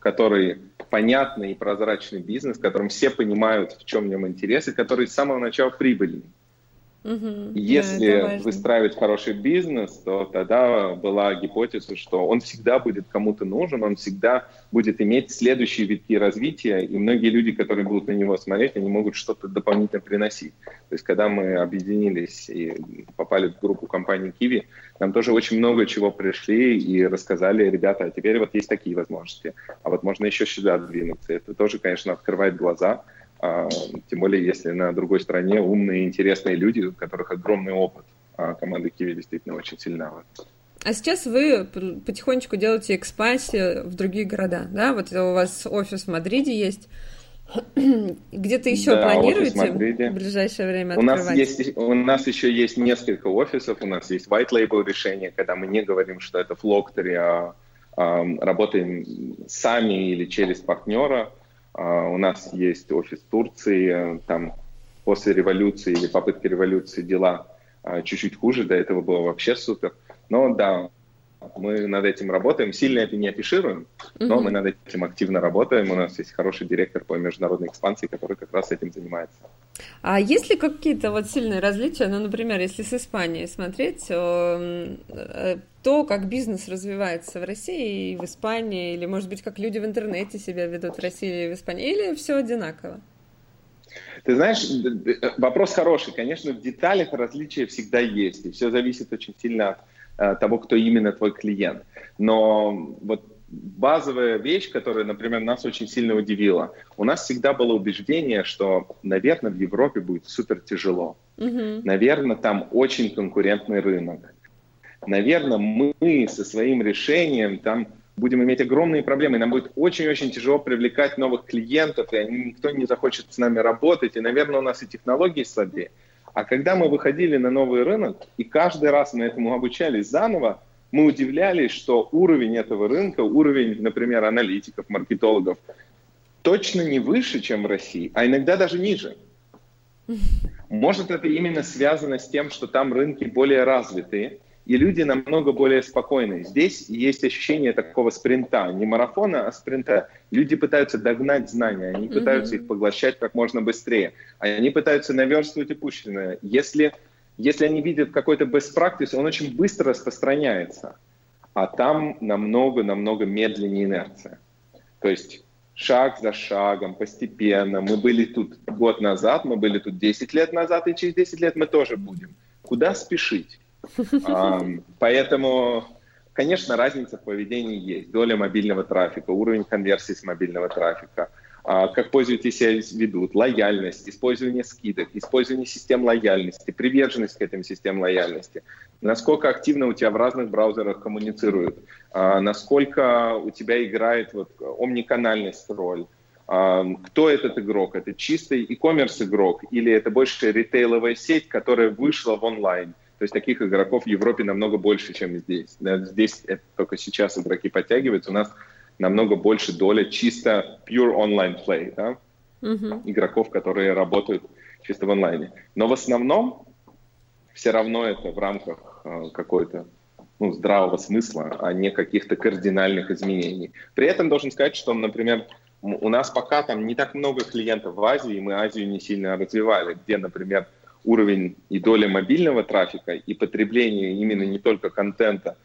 который понятный и прозрачный бизнес, в котором все понимают, в чем в нем интерес, и который с самого начала прибыльный. Угу, Если да, выстраивать хороший бизнес, то тогда была гипотеза, что он всегда будет кому-то нужен, он всегда будет иметь следующие витки развития, и многие люди, которые будут на него смотреть, они могут что-то дополнительно приносить. То есть, когда мы объединились и попали в группу компании Kiwi, нам тоже очень много чего пришли и рассказали, ребята, а теперь вот есть такие возможности, а вот можно еще сюда двинуться. Это тоже, конечно, открывает глаза, тем более, если на другой стороне умные, интересные люди, у которых огромный опыт. А команда Киви действительно очень сильна. А сейчас вы потихонечку делаете экспансию в другие города, да? Вот у вас офис в Мадриде есть. Где-то еще да, планируете в, в ближайшее время у Нас есть, у нас еще есть несколько офисов, у нас есть white label решение, когда мы не говорим, что это флоктори, а, а работаем сами или через партнера. А, у нас есть офис Турции, там после революции или попытки революции дела а, чуть-чуть хуже, до этого было вообще супер. Но да, мы над этим работаем, сильно это не афишируем, но mm-hmm. мы над этим активно работаем. У нас есть хороший директор по международной экспансии, который как раз этим занимается. А есть ли какие-то вот сильные различия, ну, например, если с Испанией смотреть, э, то, как бизнес развивается в России и в Испании, или, может быть, как люди в интернете себя ведут в России и в Испании, или все одинаково? Ты знаешь, вопрос хороший. Конечно, в деталях различия всегда есть, и все зависит очень сильно от э, того, кто именно твой клиент. Но вот базовая вещь, которая, например, нас очень сильно удивила. У нас всегда было убеждение, что, наверное, в Европе будет супер тяжело. Mm-hmm. Наверное, там очень конкурентный рынок. Наверное, мы со своим решением там будем иметь огромные проблемы, нам будет очень-очень тяжело привлекать новых клиентов, и никто не захочет с нами работать, и, наверное, у нас и технологии слабее. А когда мы выходили на новый рынок, и каждый раз мы этому обучались заново, мы удивлялись, что уровень этого рынка, уровень, например, аналитиков, маркетологов, точно не выше, чем в России, а иногда даже ниже. Может, это именно связано с тем, что там рынки более развитые, и люди намного более спокойные. Здесь есть ощущение такого спринта, не марафона, а спринта. Люди пытаются догнать знания, они пытаются mm-hmm. их поглощать как можно быстрее, они пытаются наверстывать упущенное. Если, если они видят какой-то best practice, он очень быстро распространяется, а там намного-намного медленнее инерция. То есть шаг за шагом, постепенно. Мы были тут год назад, мы были тут 10 лет назад, и через 10 лет мы тоже будем. Куда спешить? Поэтому, конечно, разница в поведении есть. Доля мобильного трафика, уровень конверсии с мобильного трафика, а, как пользователи себя ведут, лояльность, использование скидок, использование систем лояльности, приверженность к этим системам лояльности, насколько активно у тебя в разных браузерах коммуницируют, а, насколько у тебя играет вот омниканальность роль, кто этот игрок? Это чистый e-commerce игрок или это больше ритейловая сеть, которая вышла в онлайн? То есть таких игроков в Европе намного больше, чем здесь. Здесь это только сейчас игроки подтягиваются. У нас намного больше доля чисто pure online play, да? uh-huh. игроков, которые работают чисто в онлайне. Но в основном все равно это в рамках э, какой-то ну, здравого смысла, а не каких-то кардинальных изменений. При этом должен сказать, что, например, у нас пока там не так много клиентов в Азии, и мы Азию не сильно развивали, где, например, уровень и доля мобильного трафика, и потребление именно не только контента,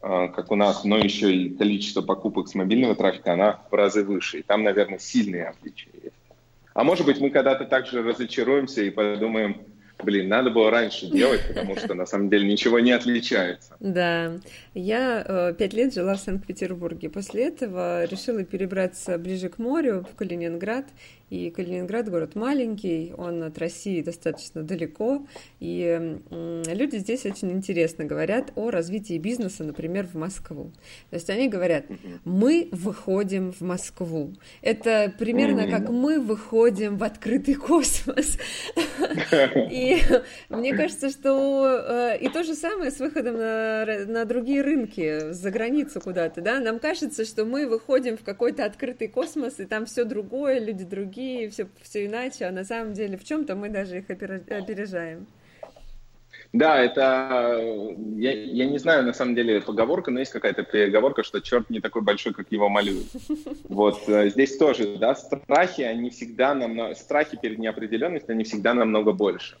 а, как у нас, но еще и количество покупок с мобильного трафика, она в разы выше. И там, наверное, сильные отличия есть. А может быть, мы когда-то также разочаруемся и подумаем, блин, надо было раньше делать, потому что на самом деле ничего не отличается. Да, я э, пять лет жила в Санкт-Петербурге. После этого решила перебраться ближе к морю, в Калининград, и Калининград город маленький, он от России достаточно далеко, и люди здесь очень интересно говорят о развитии бизнеса, например, в Москву. То есть они говорят, мы выходим в Москву. Это примерно как мы выходим в открытый космос. И мне кажется, что э, и то же самое с выходом на, на другие рынки, за границу куда-то, да, нам кажется, что мы выходим в какой-то открытый космос, и там все другое, люди другие, другие, все, все иначе, а на самом деле в чем-то мы даже их опережаем. Да, это, я, я не знаю, на самом деле, поговорка, но есть какая-то переговорка, что черт не такой большой, как его малюют. Вот э, здесь тоже, да, страхи, они всегда намного, страхи перед неопределенностью, они всегда намного больше.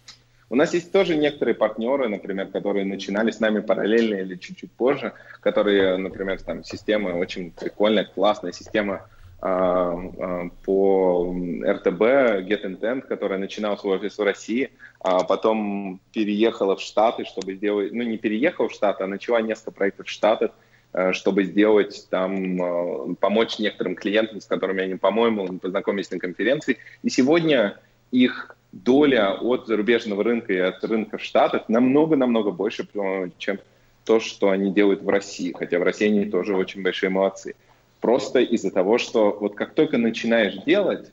У нас есть тоже некоторые партнеры, например, которые начинали с нами параллельно или чуть-чуть позже, которые, например, там система очень прикольная, классная система по РТБ Get Intent, которая начинала свой офис в России, а потом переехала в Штаты, чтобы сделать, ну не переехала в Штаты, а начала несколько проектов в Штатах, э, чтобы сделать там, помочь некоторым клиентам, с которыми они, по-моему, познакомились на конференции. И сегодня их доля от зарубежного рынка и от рынка в Штатах намного-намного больше, чем то, что они делают в России. Хотя в России они тоже очень большие молодцы. Просто из-за того, что вот как только начинаешь делать,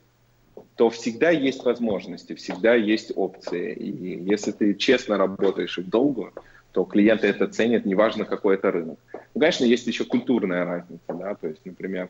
то всегда есть возможности, всегда есть опции. И если ты честно работаешь и долго, то клиенты это ценят, неважно какой это рынок. Ну, конечно, есть еще культурная разница, да, то есть, например,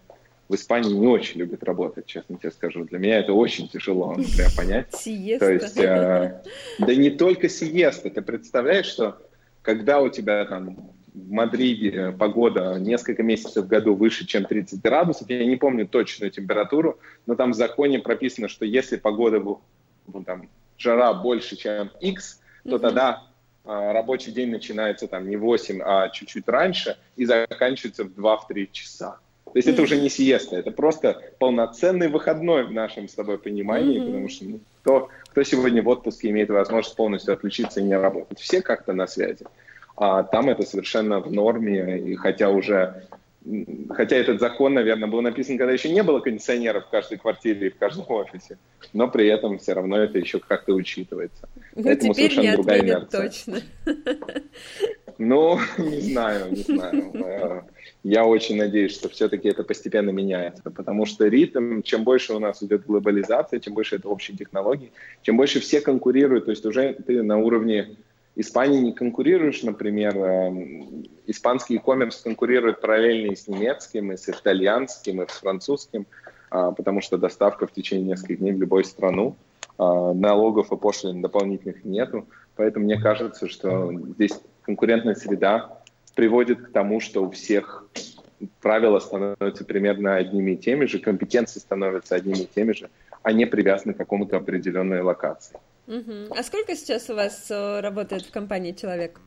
в Испании не очень любят работать, честно тебе скажу. Для меня это очень тяжело, например, понять. Сиеста. То есть, э, да не только сиеста. Ты представляешь, что когда у тебя там в Мадриде погода несколько месяцев в году выше, чем 30 градусов. Я не помню точную температуру, но там в законе прописано, что если погода, ну, там, жара больше, чем X, то mm-hmm. тогда а, рабочий день начинается там не 8, а чуть-чуть раньше и заканчивается в 2-3 часа. То есть mm-hmm. это уже не сиеста, это просто полноценный выходной в нашем с тобой понимании, mm-hmm. потому что ну, кто, кто сегодня в отпуске имеет возможность полностью отключиться и не работать? Все как-то на связи а там это совершенно в норме, и хотя уже Хотя этот закон, наверное, был написан, когда еще не было кондиционеров в каждой квартире и в каждом офисе, но при этом все равно это еще как-то учитывается. Ну, Поэтому теперь совершенно не другая инерция. точно. Ну, не знаю, не знаю. Э, я очень надеюсь, что все-таки это постепенно меняется, потому что ритм, чем больше у нас идет глобализация, чем больше это общие технологии, чем больше все конкурируют, то есть уже ты на уровне Испании не конкурируешь, например, эм, испанский e-commerce конкурирует параллельно и с немецким, и с итальянским, и с французским, а, потому что доставка в течение нескольких дней в любую страну, а, налогов и пошлин дополнительных нету, поэтому мне кажется, что здесь конкурентная среда приводит к тому, что у всех правила становятся примерно одними и теми же, компетенции становятся одними и теми же, а не привязаны к какому-то определенной локации. Угу. А сколько сейчас у вас э, работает в компании человек?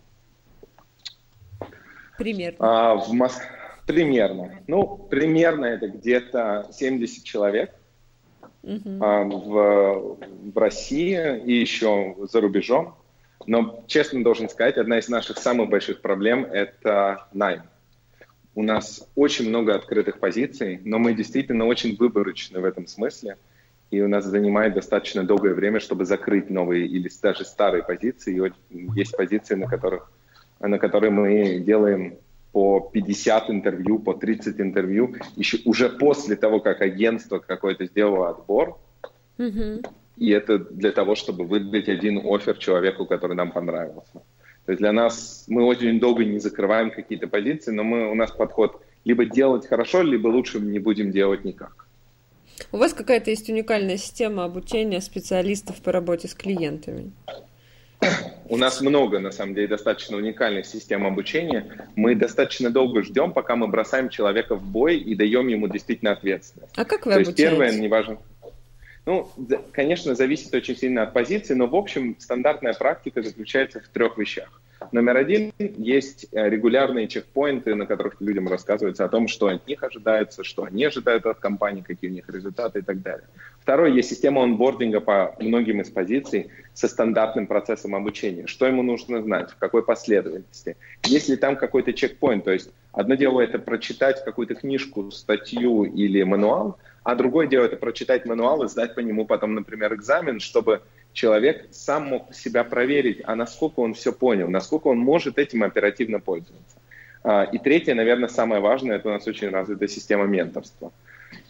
Примерно. А, в Мос... Примерно. Ну, примерно это где-то 70 человек угу. а, в, в России и еще за рубежом. Но, честно должен сказать, одна из наших самых больших проблем – это найм. У нас очень много открытых позиций, но мы действительно очень выборочны в этом смысле – и у нас занимает достаточно долгое время, чтобы закрыть новые или даже старые позиции. И есть позиции, на которых на которые мы делаем по 50 интервью, по 30 интервью, еще уже после того, как агентство какое-то сделало отбор. Mm-hmm. И это для того, чтобы выдать один офер человеку, который нам понравился. То есть для нас мы очень долго не закрываем какие-то позиции, но мы, у нас подход либо делать хорошо, либо лучше не будем делать никак. У вас какая-то есть уникальная система обучения специалистов по работе с клиентами? У нас много, на самом деле, достаточно уникальных систем обучения. Мы достаточно долго ждем, пока мы бросаем человека в бой и даем ему действительно ответственность. А как вы То обучаете? есть первое, неважно. Ну, конечно, зависит очень сильно от позиции, но в общем стандартная практика заключается в трех вещах. Номер один, есть э, регулярные чекпоинты, на которых людям рассказывается о том, что от них ожидается, что они ожидают от компании, какие у них результаты и так далее. Второе, есть система онбординга по многим из позиций со стандартным процессом обучения. Что ему нужно знать, в какой последовательности. Есть ли там какой-то чекпоинт, то есть одно дело это прочитать какую-то книжку, статью или мануал, а другое дело это прочитать мануал и сдать по нему потом, например, экзамен, чтобы человек сам мог себя проверить, а насколько он все понял, насколько он может этим оперативно пользоваться. А, и третье, наверное, самое важное, это у нас очень развитая система менторства.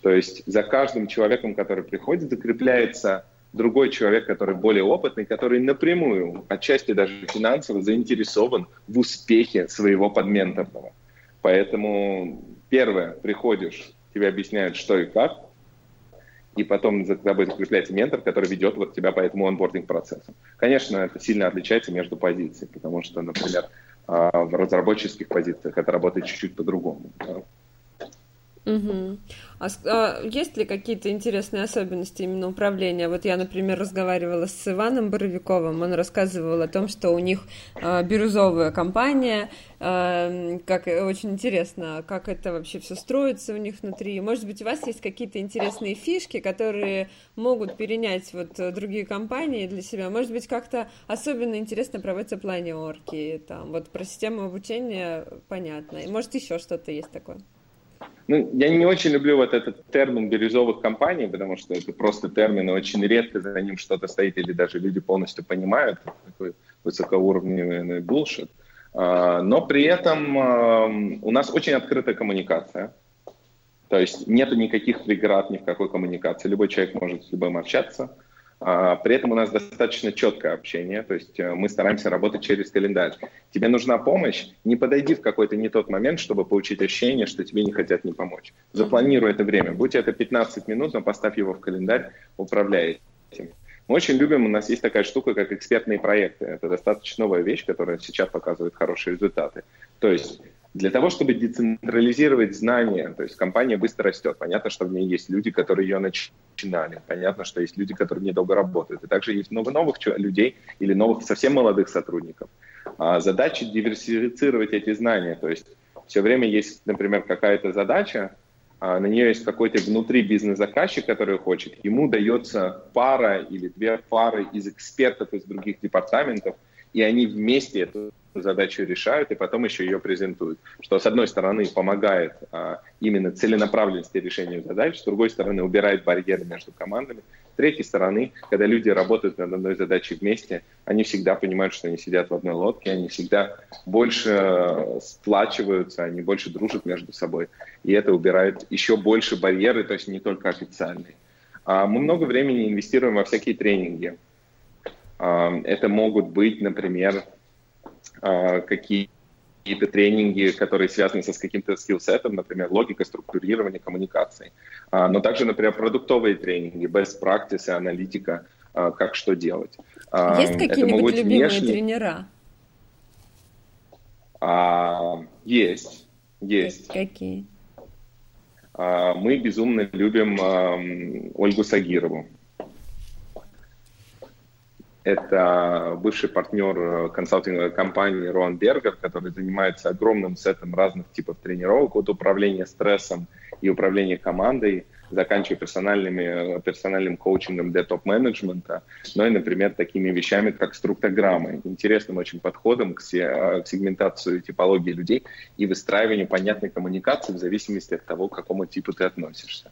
То есть за каждым человеком, который приходит, закрепляется другой человек, который более опытный, который напрямую, отчасти даже финансово, заинтересован в успехе своего подменторного. Поэтому первое, приходишь, тебе объясняют, что и как, и потом за тобой закрепляется ментор, который ведет вот тебя по этому онбординг-процессу. Конечно, это сильно отличается между позициями, потому что, например, а, в разработческих позициях это работает чуть-чуть по-другому. Угу. А, а есть ли какие-то интересные особенности именно управления? Вот я, например, разговаривала с Иваном Боровиковым, он рассказывал о том, что у них а, бирюзовая компания, а, как очень интересно, как это вообще все строится у них внутри. Может быть, у вас есть какие-то интересные фишки, которые могут перенять вот другие компании для себя? Может быть, как-то особенно интересно проводятся планерки, там, вот про систему обучения понятно. Может, еще что-то есть такое? Ну, я не очень люблю вот этот термин бирюзовых компаний, потому что это просто термин, и очень редко за ним что-то стоит, или даже люди полностью понимают такой высокоуровневый булшит. А, но при этом у нас очень открытая коммуникация. То есть нет никаких преград ни в какой коммуникации. Любой человек может с любым общаться. А, при этом у нас достаточно четкое общение, то есть э, мы стараемся работать через календарь. Тебе нужна помощь, не подойди в какой-то не тот момент, чтобы получить ощущение, что тебе не хотят не помочь. Запланируй это время. Будь это 15 минут, но поставь его в календарь, управляй этим. Мы очень любим, у нас есть такая штука, как экспертные проекты. Это достаточно новая вещь, которая сейчас показывает хорошие результаты. То есть для того, чтобы децентрализировать знания, то есть компания быстро растет, понятно, что в ней есть люди, которые ее начинали, понятно, что есть люди, которые недолго работают, и также есть много новых людей или новых совсем молодых сотрудников. А задача диверсифицировать эти знания, то есть все время есть, например, какая-то задача, а на нее есть какой-то внутри бизнес-заказчик, который хочет, ему дается пара или две пары из экспертов из других департаментов, и они вместе эту задачу решают и потом еще ее презентуют. Что, с одной стороны, помогает а, именно целенаправленности решения задач, с другой стороны, убирает барьеры между командами, с третьей стороны, когда люди работают над одной задачей вместе, они всегда понимают, что они сидят в одной лодке, они всегда больше э, сплачиваются, они больше дружат между собой. И это убирает еще больше барьеры, то есть не только официальные. А мы много времени инвестируем во всякие тренинги. А, это могут быть, например, какие какие-то тренинги, которые связаны со с каким-то скиллсетом, например, логика, структурирование, коммуникации. Но также, например, продуктовые тренинги, best practice, аналитика, как что делать. Есть какие-нибудь любимые внешние... тренера? А, есть, есть. Какие? А, мы безумно любим а, Ольгу Сагирову. Это бывший партнер консалтинговой компании Роан Бергер, который занимается огромным сетом разных типов тренировок. От управления стрессом и управления командой заканчивая персональными, персональным коучингом для топ-менеджмента, но и, например, такими вещами, как структограммы, интересным очень подходом к, се, к сегментации типологии людей и выстраиванию понятной коммуникации в зависимости от того, к какому типу ты относишься.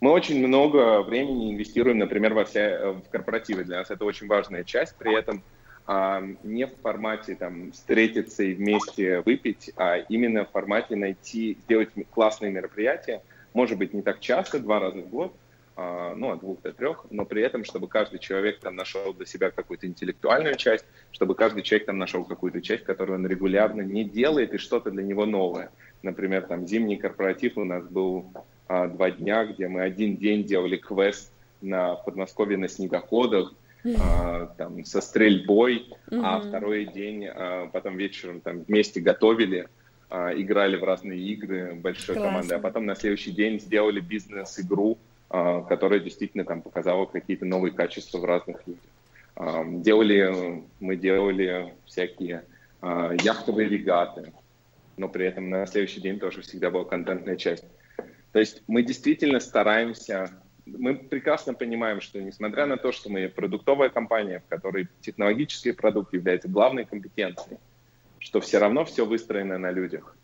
Мы очень много времени инвестируем, например, во все, в корпоративы. Для нас это очень важная часть. При этом а, не в формате там, встретиться и вместе выпить, а именно в формате найти, сделать классные мероприятия, может быть, не так часто, два раза в год, а, ну, от двух до трех, но при этом, чтобы каждый человек там нашел для себя какую-то интеллектуальную часть, чтобы каждый человек там нашел какую-то часть, которую он регулярно не делает, и что-то для него новое. Например, там зимний корпоратив у нас был а, два дня, где мы один день делали квест на Подмосковье на снегоходах, а, там, со стрельбой, mm-hmm. а второй день а, потом вечером там вместе готовили, а, играли в разные игры большой Классно. командой, а потом на следующий день сделали бизнес-игру, а, которая действительно там показала какие-то новые качества в разных людях. А, делали, мы делали всякие яхтовые регаты, но при этом на следующий день тоже всегда была контентная часть. То есть мы действительно стараемся, мы прекрасно понимаем, что несмотря на то, что мы продуктовая компания, в которой технологический продукт является главной компетенцией, что все равно все выстроено на людях.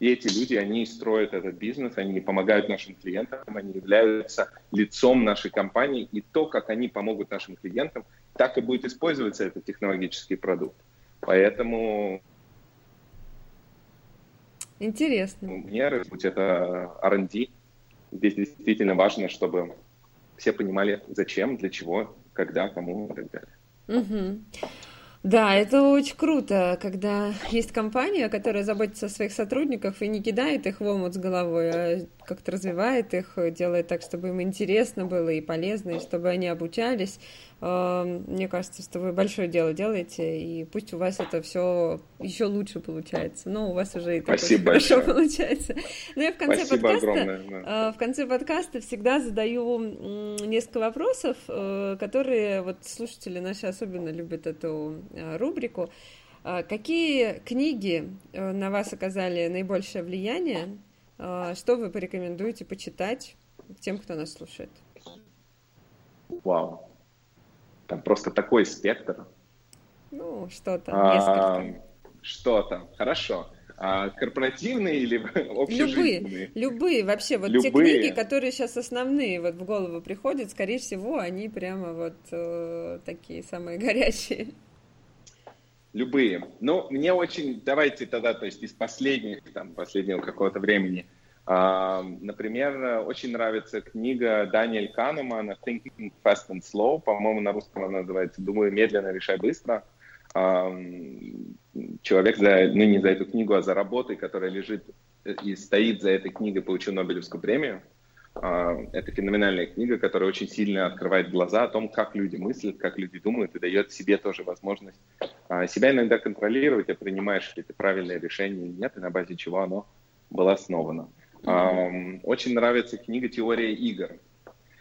И эти люди, они строят этот бизнес, они помогают нашим клиентам, они являются лицом нашей компании, и то, как они помогут нашим клиентам, так и будет использоваться этот технологический продукт. Поэтому Интересно. Мне, будь это R&D, здесь действительно важно, чтобы все понимали, зачем, для чего, когда, кому и так далее. Угу. Да, это очень круто, когда есть компания, которая заботится о своих сотрудниках и не кидает их в омут с головой, а как-то развивает их, делает так, чтобы им интересно было и полезно, и чтобы они обучались. Мне кажется, что вы большое дело делаете, и пусть у вас это все еще лучше получается. Но у вас уже и так Спасибо хорошо получается. Но ну, я в конце Спасибо подкаста, огромное, да. в конце подкаста всегда задаю несколько вопросов, э, которые вот слушатели наши особенно любят эту э, рубрику. Какие книги э, на вас оказали наибольшее влияние? А что вы порекомендуете почитать тем, кто нас слушает? Вау. Там просто такой спектр. Ну, что-то, а, Что-то, хорошо. А корпоративные или общежитные? Любые, любые вообще. Вот любые. те книги, которые сейчас основные вот в голову приходят, скорее всего, они прямо вот э, такие самые горячие. Любые. Ну, мне очень, давайте тогда, то есть из последних, там, последнего какого-то времени, Например, очень нравится книга Даниэль Канемана «Thinking Fast and Slow». По-моему, на русском она называется «Думаю медленно, решай быстро». Человек, за, ну не за эту книгу, а за работой, которая лежит и стоит за этой книгой, получил Нобелевскую премию. Это феноменальная книга, которая очень сильно открывает глаза о том, как люди мыслят, как люди думают, и дает себе тоже возможность себя иногда контролировать, а принимаешь ли ты правильное решение или нет, и на базе чего оно было основано. Очень нравится книга «Теория игр»,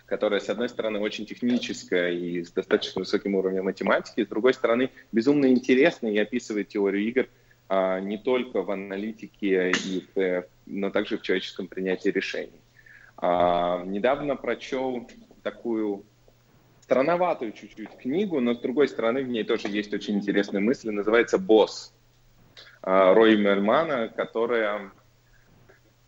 которая, с одной стороны, очень техническая и с достаточно высоким уровнем математики, с другой стороны, безумно интересная и описывает теорию игр а, не только в аналитике, в, но также в человеческом принятии решений. А, недавно прочел такую странноватую чуть-чуть книгу, но с другой стороны в ней тоже есть очень интересная мысль, называется «Босс» а, Рой Мельмана, которая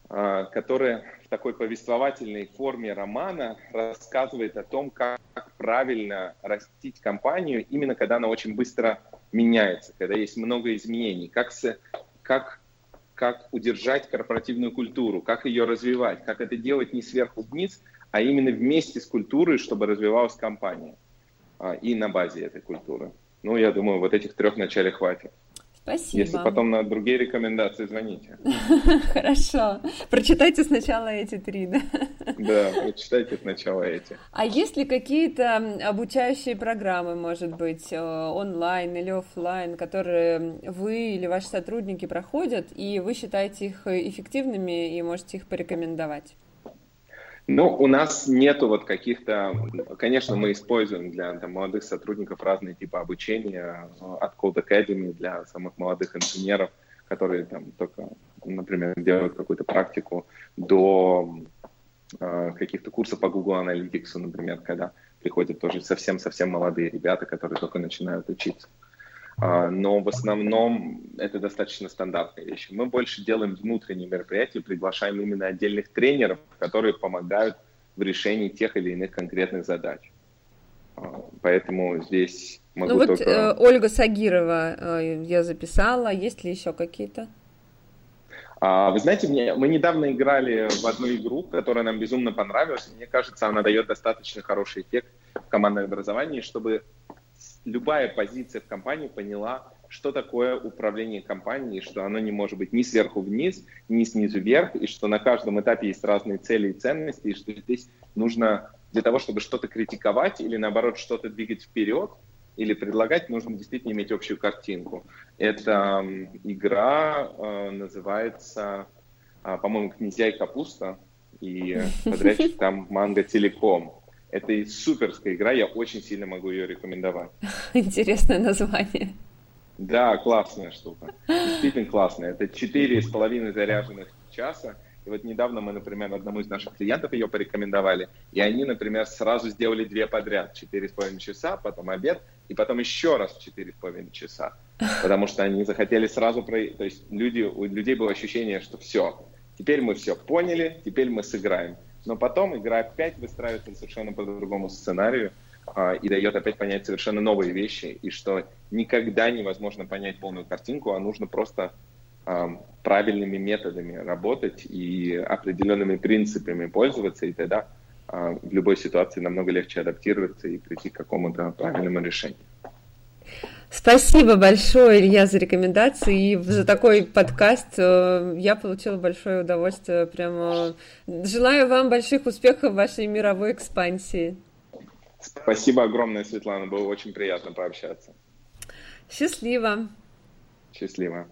а, которая в такой повествовательной форме романа рассказывает о том, как правильно растить компанию, именно когда она очень быстро меняется, когда есть много изменений, как, как, как удержать корпоративную культуру, как ее развивать, как это делать не сверху вниз, а именно вместе с культурой, чтобы развивалась компания а, и на базе этой культуры. Ну, я думаю, вот этих трех начале хватит. Спасибо. Если потом на другие рекомендации, звоните. Хорошо. Прочитайте сначала эти три, да? Да, прочитайте сначала эти. А есть ли какие-то обучающие программы, может быть, э, онлайн или офлайн, которые вы или ваши сотрудники проходят, и вы считаете их эффективными и можете их порекомендовать? Ну, у нас нету вот каких-то... Конечно, мы используем для там, молодых сотрудников разные типы обучения э, от Code Academy для самых молодых инженеров, которые там только, например, делают какую-то практику, до э, каких-то курсов по Google Analytics, например, когда приходят тоже совсем-совсем молодые ребята, которые только начинают учиться. А, но в основном это достаточно стандартные вещи. Мы больше делаем внутренние мероприятия, приглашаем именно отдельных тренеров, которые помогают в решении тех или иных конкретных задач. А, поэтому здесь могу ну вот только... э, Ольга Сагирова э, я записала. Есть ли еще какие-то? А, вы знаете, мне, мы недавно играли в одну игру, которая нам безумно понравилась. Мне кажется, она дает достаточно хороший эффект в командном образовании, чтобы любая позиция в компании поняла, что такое управление компанией, что оно не может быть ни сверху вниз, ни снизу вверх, и что на каждом этапе есть разные цели и ценности, и что здесь нужно для того, чтобы что-то критиковать или наоборот что-то двигать вперед или предлагать, нужно действительно иметь общую картинку. Эта игра э, называется, э, по-моему, «Князья и капуста», и подрядчик там «Манго Телеком». Это суперская игра, я очень сильно могу ее рекомендовать. Интересное название. Да, классная штука. Действительно классная. Это четыре с половиной заряженных часа. И вот недавно мы, например, одному из наших клиентов ее порекомендовали. И они, например, сразу сделали две подряд. Четыре с половиной часа, потом обед, и потом еще раз четыре с половиной часа. Потому что они захотели сразу... Про... То есть люди, у людей было ощущение, что все, теперь мы все поняли, теперь мы сыграем но потом игра опять выстраивается совершенно по другому сценарию а, и дает опять понять совершенно новые вещи, и что никогда невозможно понять полную картинку, а нужно просто а, правильными методами работать и определенными принципами пользоваться, и тогда а, в любой ситуации намного легче адаптироваться и прийти к какому-то правильному решению. Спасибо большое, Илья, за рекомендации и за такой подкаст. Э, я получила большое удовольствие. Прямо желаю вам больших успехов в вашей мировой экспансии. Спасибо огромное, Светлана. Было очень приятно пообщаться. Счастливо. Счастливо.